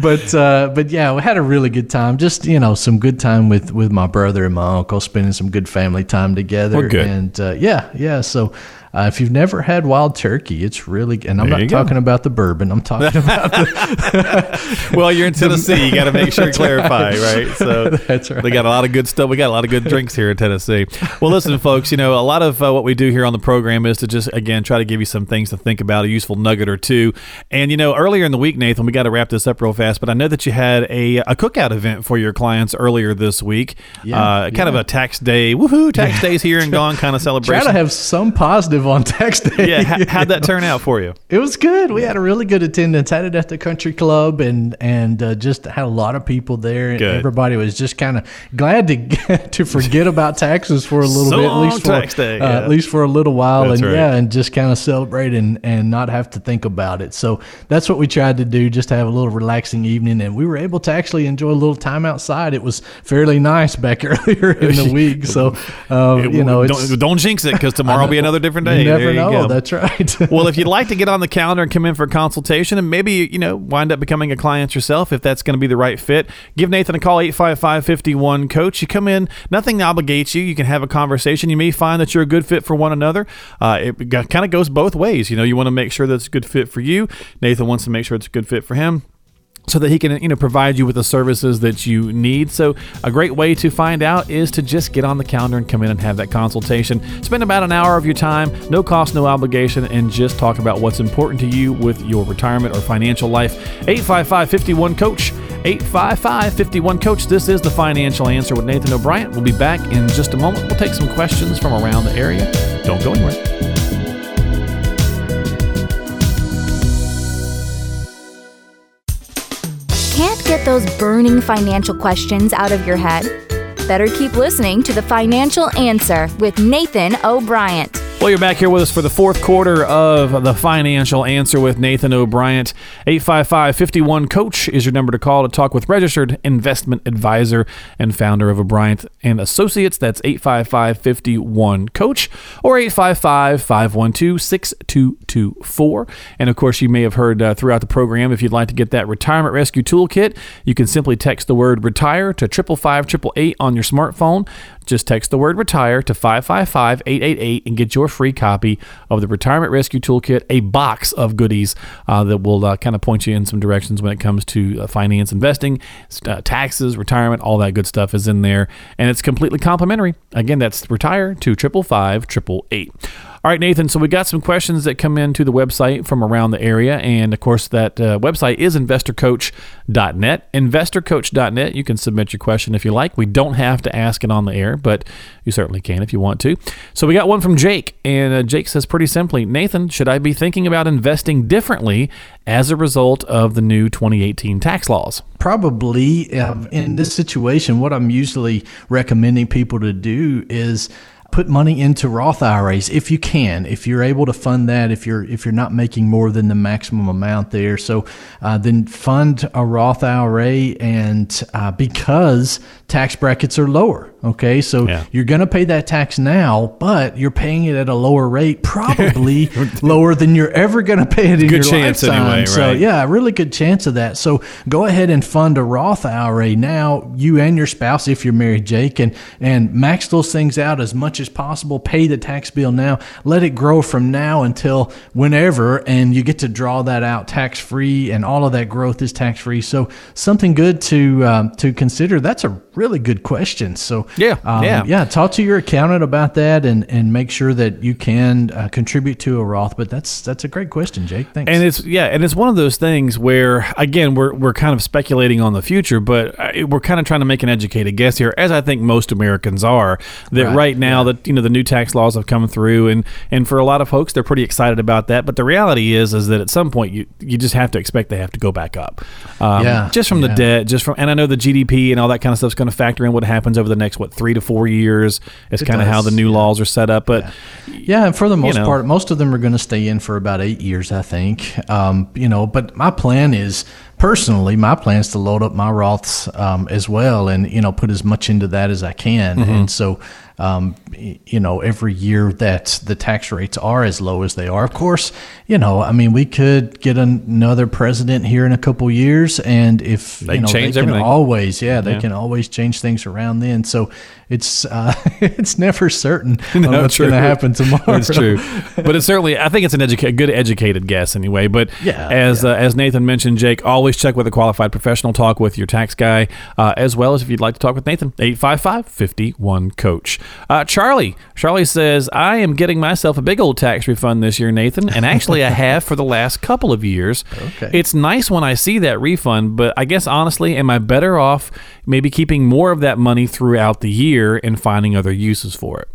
but uh, but yeah, we had a really good time. Just you know, some good time with with my brother and my uncle, spending some good family time together. Well, good. And uh, yeah, yeah. So. Uh, if you've never had wild turkey, it's really, and I'm There not you go. talking about the bourbon. I'm talking about the, Well, you're in Tennessee. You got to make sure to clarify, right? So That's right. They got a lot of good stuff. We got a lot of good drinks here in Tennessee. Well, listen, folks. You know, a lot of uh, what we do here on the program is to just again try to give you some things to think about, a useful nugget or two. And you know, earlier in the week, Nathan, we got to wrap this up real fast. But I know that you had a a cookout event for your clients earlier this week. Yeah, uh, kind of a tax day. Woohoo! Tax days here and gone kind of try to have some positive on tax day. yeah, how, how'd that turn out for you? It was good. We had a really good attendance. Had it at the country club, and and uh, just had a lot of people there. And Good. everybody was just kind of glad to get, to forget about taxes for a little So bit, at least for tax day, uh, at least for a little while, That's and right. yeah, and just kind of celebrate and and not have to think about it. So that's what we tried to do, just to have a little relaxing evening, and we were able to actually enjoy a little time outside. It was fairly nice back earlier in the week. So um, you know, don't, don't jinx it because tomorrow will be another different day. You never know. go. That's right. well, if you'd like to get on the calendar and come in for a consultation and maybe, you know, wind up becoming a client yourself, if that's going to be the right fit, give Nathan a call, 855-51-COACH. You come in, nothing obligates you. You can have a conversation. You may find that you're a good fit for one another. Uh, it kind of goes both ways. You know, you want to make sure that it's a good fit for you. Nathan wants to make sure it's a good fit for him so that he can you know provide you with the services that you need. So a great way to find out is to just get on the calendar and come in and have that consultation. Spend about an hour of your time no cost no obligation and just talk about what's important to you with your retirement or financial life. 855-51 coach. 855-51 coach. This is the financial answer with nathan o'brien. We'll be back in just a moment. We'll take some questions from around the area. Don't go anywhere those burning financial questions out of your head? Better keep listening to The Financial Answer with Nathan O'Brien. Well, you're back here with us for the fourth quarter of the Financial Answer with Nathan O'Brien. 855 51 Coach is your number to call to talk with registered investment advisor and founder of O'Brien and Associates. That's 855 Coach or 855 512 6224. And of course, you may have heard uh, throughout the program if you'd like to get that retirement rescue toolkit, you can simply text the word retire to 555 on your smartphone. Just text the word retire to 555 888 and get your free copy of the Retirement Rescue Toolkit, a box of goodies uh, that will uh, kind of point you in some directions when it comes to uh, finance investing, uh, taxes, retirement, all that good stuff is in there. And it's completely complimentary. Again, that's retire to 555 888. All right, Nathan. So we got some questions that come into the website from around the area, and of course, that uh, website is investorcoach.net. Investorcoach.net. You can submit your question if you like. We don't have to ask it on the air, but you certainly can if you want to. So we got one from Jake, and uh, Jake says pretty simply, Nathan, should I be thinking about investing differently as a result of the new 2018 tax laws? Probably um, in this situation, what I'm usually recommending people to do is put money into Roth IRAs if you can, if you're able to fund that, if you're if you're not making more than the maximum amount there. So uh, then fund a Roth IRA, and uh, because tax brackets are lower. Okay, so yeah. you're going to pay that tax now, but you're paying it at a lower rate, probably lower than you're ever going to pay it in good your chance lifetime. Anyway, right? So yeah, a really good chance of that. So go ahead and fund a Roth IRA now, you and your spouse, if you're married, Jake, and and max those things out as much as possible. Pay the tax bill now. Let it grow from now until whenever, and you get to draw that out tax free, and all of that growth is tax free. So something good to um, to consider. That's a really good question. So yeah, um, yeah, yeah. Talk to your accountant about that, and and make sure that you can uh, contribute to a Roth. But that's that's a great question, Jake. Thanks. And it's yeah, and it's one of those things where again we're we're kind of speculating on the future, but uh, we're kind of trying to make an educated guess here, as I think most Americans are. That right, right now yeah. That you know the new tax laws have come through, and and for a lot of folks, they're pretty excited about that. But the reality is is that at some point you you just have to expect they have to go back up. Um, yeah, just from yeah. the debt, just from and I know the GDP and all that kind of stuff is going to factor in what happens over the next what three to four years. It's kind of how the new yeah. laws are set up. But yeah, yeah and for the most you know, part, most of them are going to stay in for about eight years, I think. Um, you know, but my plan is personally, my plan is to load up my Roths um, as well, and you know, put as much into that as I can. Mm-hmm. And so, um, you know, every year that the tax rates are as low as they are. Of course, you know, I mean, we could get another president here in a couple years, and if they you know, change they can everything. always, yeah, they yeah. can always change things around then. So it's uh, it's never certain no, what's going to happen tomorrow. It's true, but it's certainly I think it's an educa- good educated guess anyway. But yeah, as yeah. Uh, as Nathan mentioned, Jake, always check with a qualified professional. Talk with your tax guy, uh, as well as if you'd like to talk with Nathan, 855-51 coach. Uh, Charlie. Charlie says, I am getting myself a big old tax refund this year, Nathan, and actually I have for the last couple of years. Okay. It's nice when I see that refund, but I guess honestly, am I better off maybe keeping more of that money throughout the year and finding other uses for it?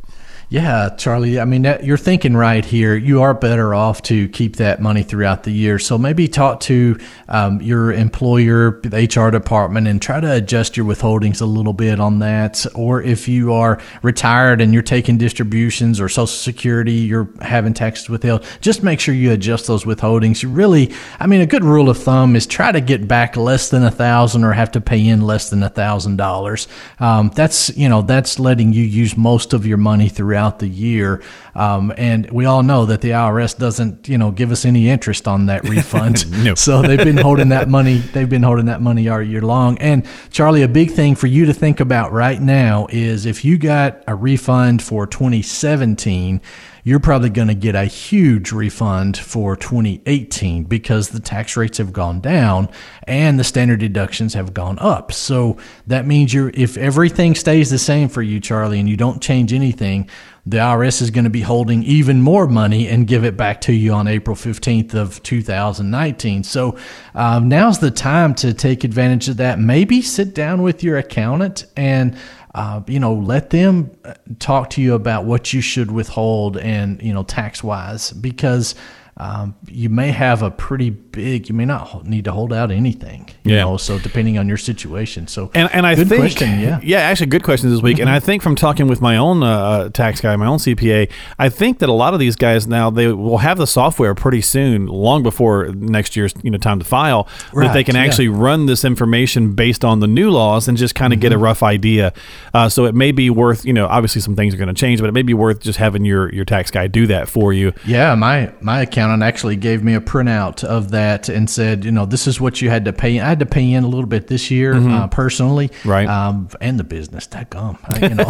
Yeah, Charlie. I mean, that, you're thinking right here. You are better off to keep that money throughout the year. So maybe talk to um, your employer, the HR department, and try to adjust your withholdings a little bit on that. Or if you are retired and you're taking distributions or Social Security, you're having taxes withheld, just make sure you adjust those withholdings. You really, I mean, a good rule of thumb is try to get back less than a thousand or have to pay in less than a thousand dollars. Um, that's you know that's letting you use most of your money throughout throughout the year. Um, and we all know that the IRS doesn't, you know, give us any interest on that refund. no. So they've been holding that money. They've been holding that money all year long. And Charlie, a big thing for you to think about right now is if you got a refund for 2017 you're probably going to get a huge refund for 2018 because the tax rates have gone down and the standard deductions have gone up. So that means you're if everything stays the same for you, Charlie, and you don't change anything, the IRS is going to be holding even more money and give it back to you on April 15th of 2019. So um, now's the time to take advantage of that. Maybe sit down with your accountant and uh, you know, let them uh, talk to you about what you should withhold and, you know, tax wise, because um, you may have a pretty big. You may not need to hold out anything. You yeah. Know, so depending on your situation. So and and I think question, yeah yeah actually good questions this week. Mm-hmm. And I think from talking with my own uh, uh tax guy, my own CPA, I think that a lot of these guys now they will have the software pretty soon, long before next year's you know time to file, right, that they can actually yeah. run this information based on the new laws and just kind of mm-hmm. get a mm-hmm. rough idea. Uh, so it may be worth you know obviously some things are going to change, but it may be worth just having your your tax guy do that for you. Yeah, my my account accountant actually gave me a printout of that and said, you know, this is what you had to pay. I had to pay in a little bit this year mm-hmm. uh, personally, right? Um, and the business, that gum, you know.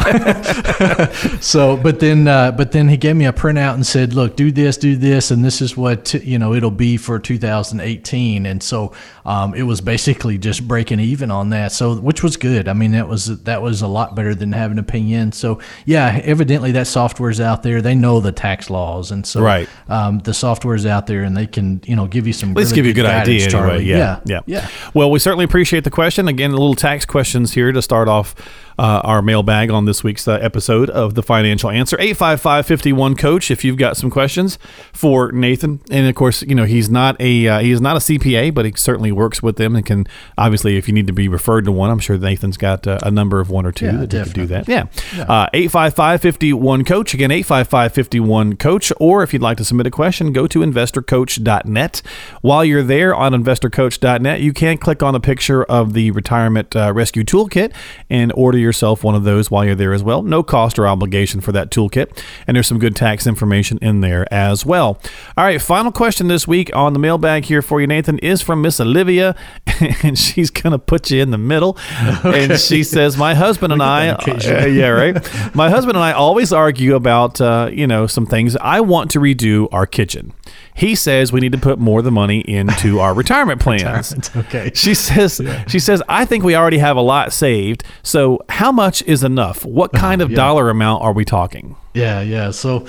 so, but then, uh, but then he gave me a printout and said, look, do this, do this, and this is what you know it'll be for 2018. And so um, it was basically just breaking even on that. So, which was good. I mean, that was that was a lot better than having to pay in. So, yeah, evidently that software's out there. They know the tax laws, and so right. Um, the software software's out there and they can you know give you some. Let's really give you a good idea anyway. Yeah. yeah, yeah, yeah. Well, we certainly appreciate the question. Again, a little tax questions here to start off uh, our mailbag on this week's uh, episode of the Financial Answer. 855 coach. If you've got some questions for Nathan, and of course, you know he's not a uh, he's not a CPA, but he certainly works with them and can obviously if you need to be referred to one, I'm sure Nathan's got uh, a number of one or two yeah, that definitely. could do that. Yeah, uh, 855 coach. Again, 855 coach. Or if you'd like to submit a question, go to investorcoach.net. While you're there on investorcoach.net, you can click on a picture of the retirement uh, rescue toolkit and order yourself one of those while you're there as well. No cost or obligation for that toolkit. And there's some good tax information in there as well. All right, final question this week on the mailbag here for you, Nathan, is from Miss Olivia. And she's going to put you in the middle. Okay. And she says, My husband and I, uh, yeah, right. My husband and I always argue about, uh, you know, some things. I want to redo our kitchen. He says we need to put more of the money into our retirement plans. retirement, okay. She says yeah. she says I think we already have a lot saved. So how much is enough? What kind of yeah. dollar amount are we talking? Yeah, yeah. So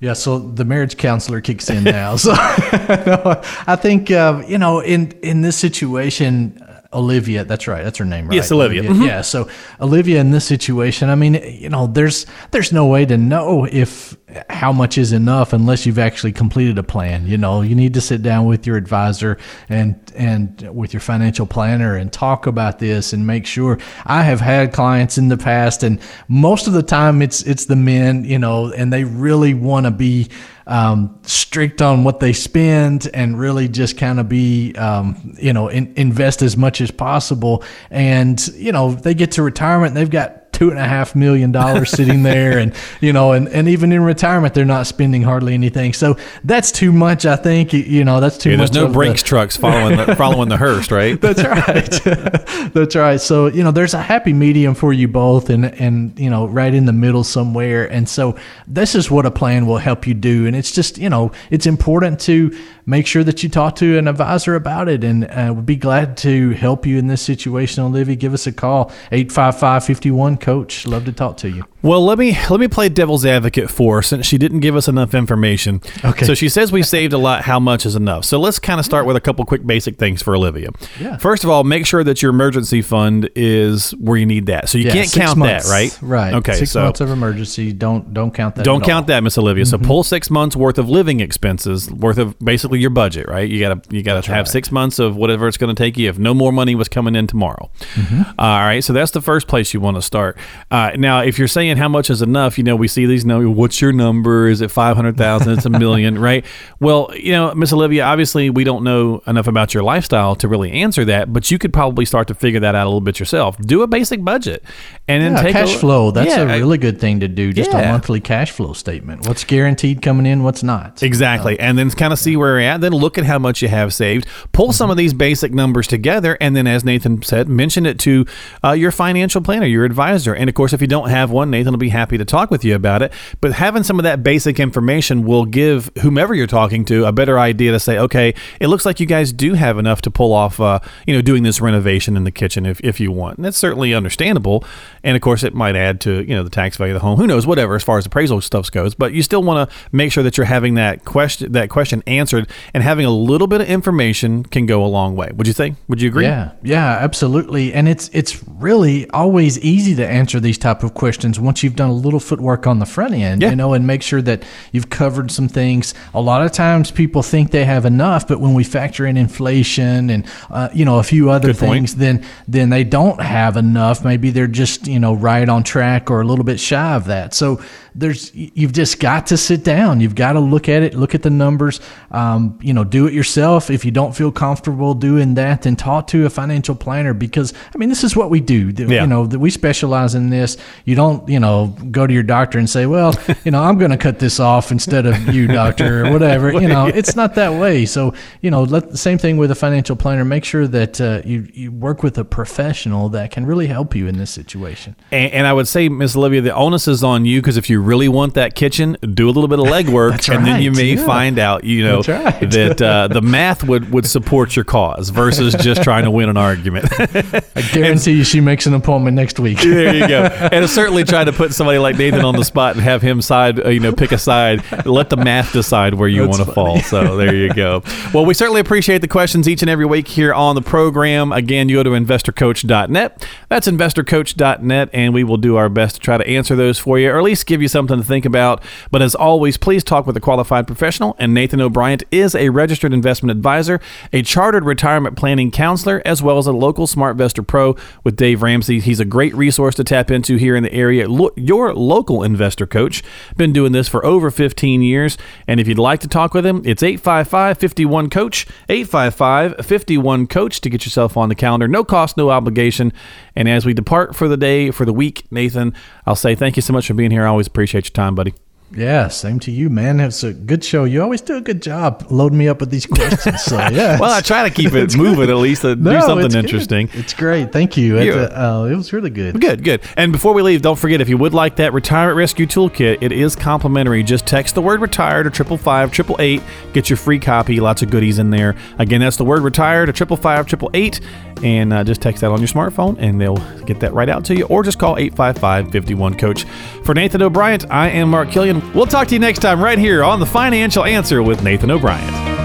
yeah, so the marriage counselor kicks in now. so I think uh, you know in in this situation, Olivia. That's right. That's her name, right? Yes, Olivia. Olivia. Mm-hmm. Yeah. So Olivia, in this situation, I mean, you know, there's there's no way to know if how much is enough unless you've actually completed a plan. You know, you need to sit down with your advisor and and with your financial planner and talk about this and make sure. I have had clients in the past, and most of the time it's it's the men, you know, and they really want to be um, strict on what they spend and really just kind of be, um, you know, in, invest as much as possible. And, you know, they get to retirement, they've got two and a half million dollars sitting there and you know and, and even in retirement they're not spending hardly anything. So that's too much i think. You know that's too yeah, much there's no brinks the, trucks following the, following the hearse right? That's right. That's right. So you know there's a happy medium for you both and and you know right in the middle somewhere. And so this is what a plan will help you do. And it's just you know it's important to make sure that you talk to an advisor about it. And uh, we'd be glad to help you in this situation olivia. Give us a call 855 51 coach love to talk to you well, let me let me play devil's advocate for her since she didn't give us enough information. Okay. So she says we saved a lot. How much is enough? So let's kind of start with a couple quick basic things for Olivia. Yeah. First of all, make sure that your emergency fund is where you need that. So you yeah, can't count months. that, right? Right. Okay. Six so months of emergency. Don't don't count that. Don't count all. that, Miss Olivia. Mm-hmm. So pull six months worth of living expenses, worth of basically your budget, right? You gotta you gotta have right. six months of whatever it's going to take you. If no more money was coming in tomorrow. Mm-hmm. All right. So that's the first place you want to start. Uh, now, if you're saying how much is enough enough, you know, we see these numbers. What's your number? Is it 500,000? It's a million, right? Well, you know, Miss Olivia, obviously we don't know enough about your lifestyle to really answer that, but you could probably start to figure that out a little bit yourself. Do a basic budget and then yeah, take cash a, flow. That's yeah, a really good thing to do. Just yeah. a monthly cash flow statement. What's guaranteed coming in, what's not. Exactly. Uh, and then kind of see where you're at. Then look at how much you have saved. Pull mm-hmm. some of these basic numbers together. And then, as Nathan said, mention it to uh, your financial planner, your advisor. And of course, if you don't have one, Nathan will be happy to talk talk with you about it. But having some of that basic information will give whomever you're talking to a better idea to say, okay, it looks like you guys do have enough to pull off, uh, you know, doing this renovation in the kitchen if, if you want. And that's certainly understandable. And of course, it might add to, you know, the tax value of the home. Who knows, whatever, as far as appraisal stuff goes. But you still want to make sure that you're having that question, that question answered and having a little bit of information can go a long way. Would you think? Would you agree? Yeah, yeah, absolutely. And it's, it's really always easy to answer these type of questions once you've done a little footwork on the front end, yeah. you know, and make sure that you've covered some things. A lot of times people think they have enough, but when we factor in inflation and uh, you know a few other Good things, point. then then they don't have enough. Maybe they're just you know right on track or a little bit shy of that. So there's you've just got to sit down. You've got to look at it, look at the numbers. Um, you know, do it yourself. If you don't feel comfortable doing that, then talk to a financial planner because I mean this is what we do. Yeah. You know, we specialize in this. You don't you know go to your doctor and say, well, you know, I'm going to cut this off instead of you, doctor, or whatever. You know, it's not that way. So you know, let the same thing with a financial planner. Make sure that uh, you you work with a professional that can really help you in this situation. And, and I would say, Miss Olivia, the onus is on you because if you really want that kitchen, do a little bit of legwork, and right, then you may yeah. find out, you know, right. that uh, the math would, would support your cause versus just trying to win an argument. I guarantee and, you, she makes an appointment next week. there you go. And certainly trying to put somebody like Nathan on the spot and have him side, uh, you know, pick a side. Let the math decide where you want to fall. So there you go. Well, we certainly appreciate the questions each and every week here on the program. Again, you go to investorcoach.net. That's investorcoach.net, and we will do our best to try to answer those for you, or at least give you something to think about. But as always, please talk with a qualified professional. And Nathan O'Brien is a registered investment advisor, a chartered retirement planning counselor, as well as a local SmartVestor Pro with Dave Ramsey. He's a great resource to tap into here in the area. your local investor coach. Been doing this for over 15 years. And if you'd like to talk with him, it's 855 51 Coach, 855 51 Coach to get yourself on the calendar. No cost, no obligation. And as we depart for the day, for the week. Nathan, I'll say thank you so much for being here. I always appreciate your time, buddy. Yeah, same to you, man. It's a good show. You always do a good job loading me up with these questions. So yeah. well, I try to keep it moving at least. To no, do something it's interesting. Good. It's great. Thank you. It, uh, it, was really good. Good, good. And before we leave, don't forget if you would like that retirement rescue toolkit, it is complimentary. Just text the word retired to triple five triple eight. Get your free copy. Lots of goodies in there. Again, that's the word retired to triple five triple eight, and uh, just text that on your smartphone, and they'll get that right out to you. Or just call 855 51 Coach. For Nathan O'Brien, I am Mark Killian. We'll talk to you next time right here on The Financial Answer with Nathan O'Brien.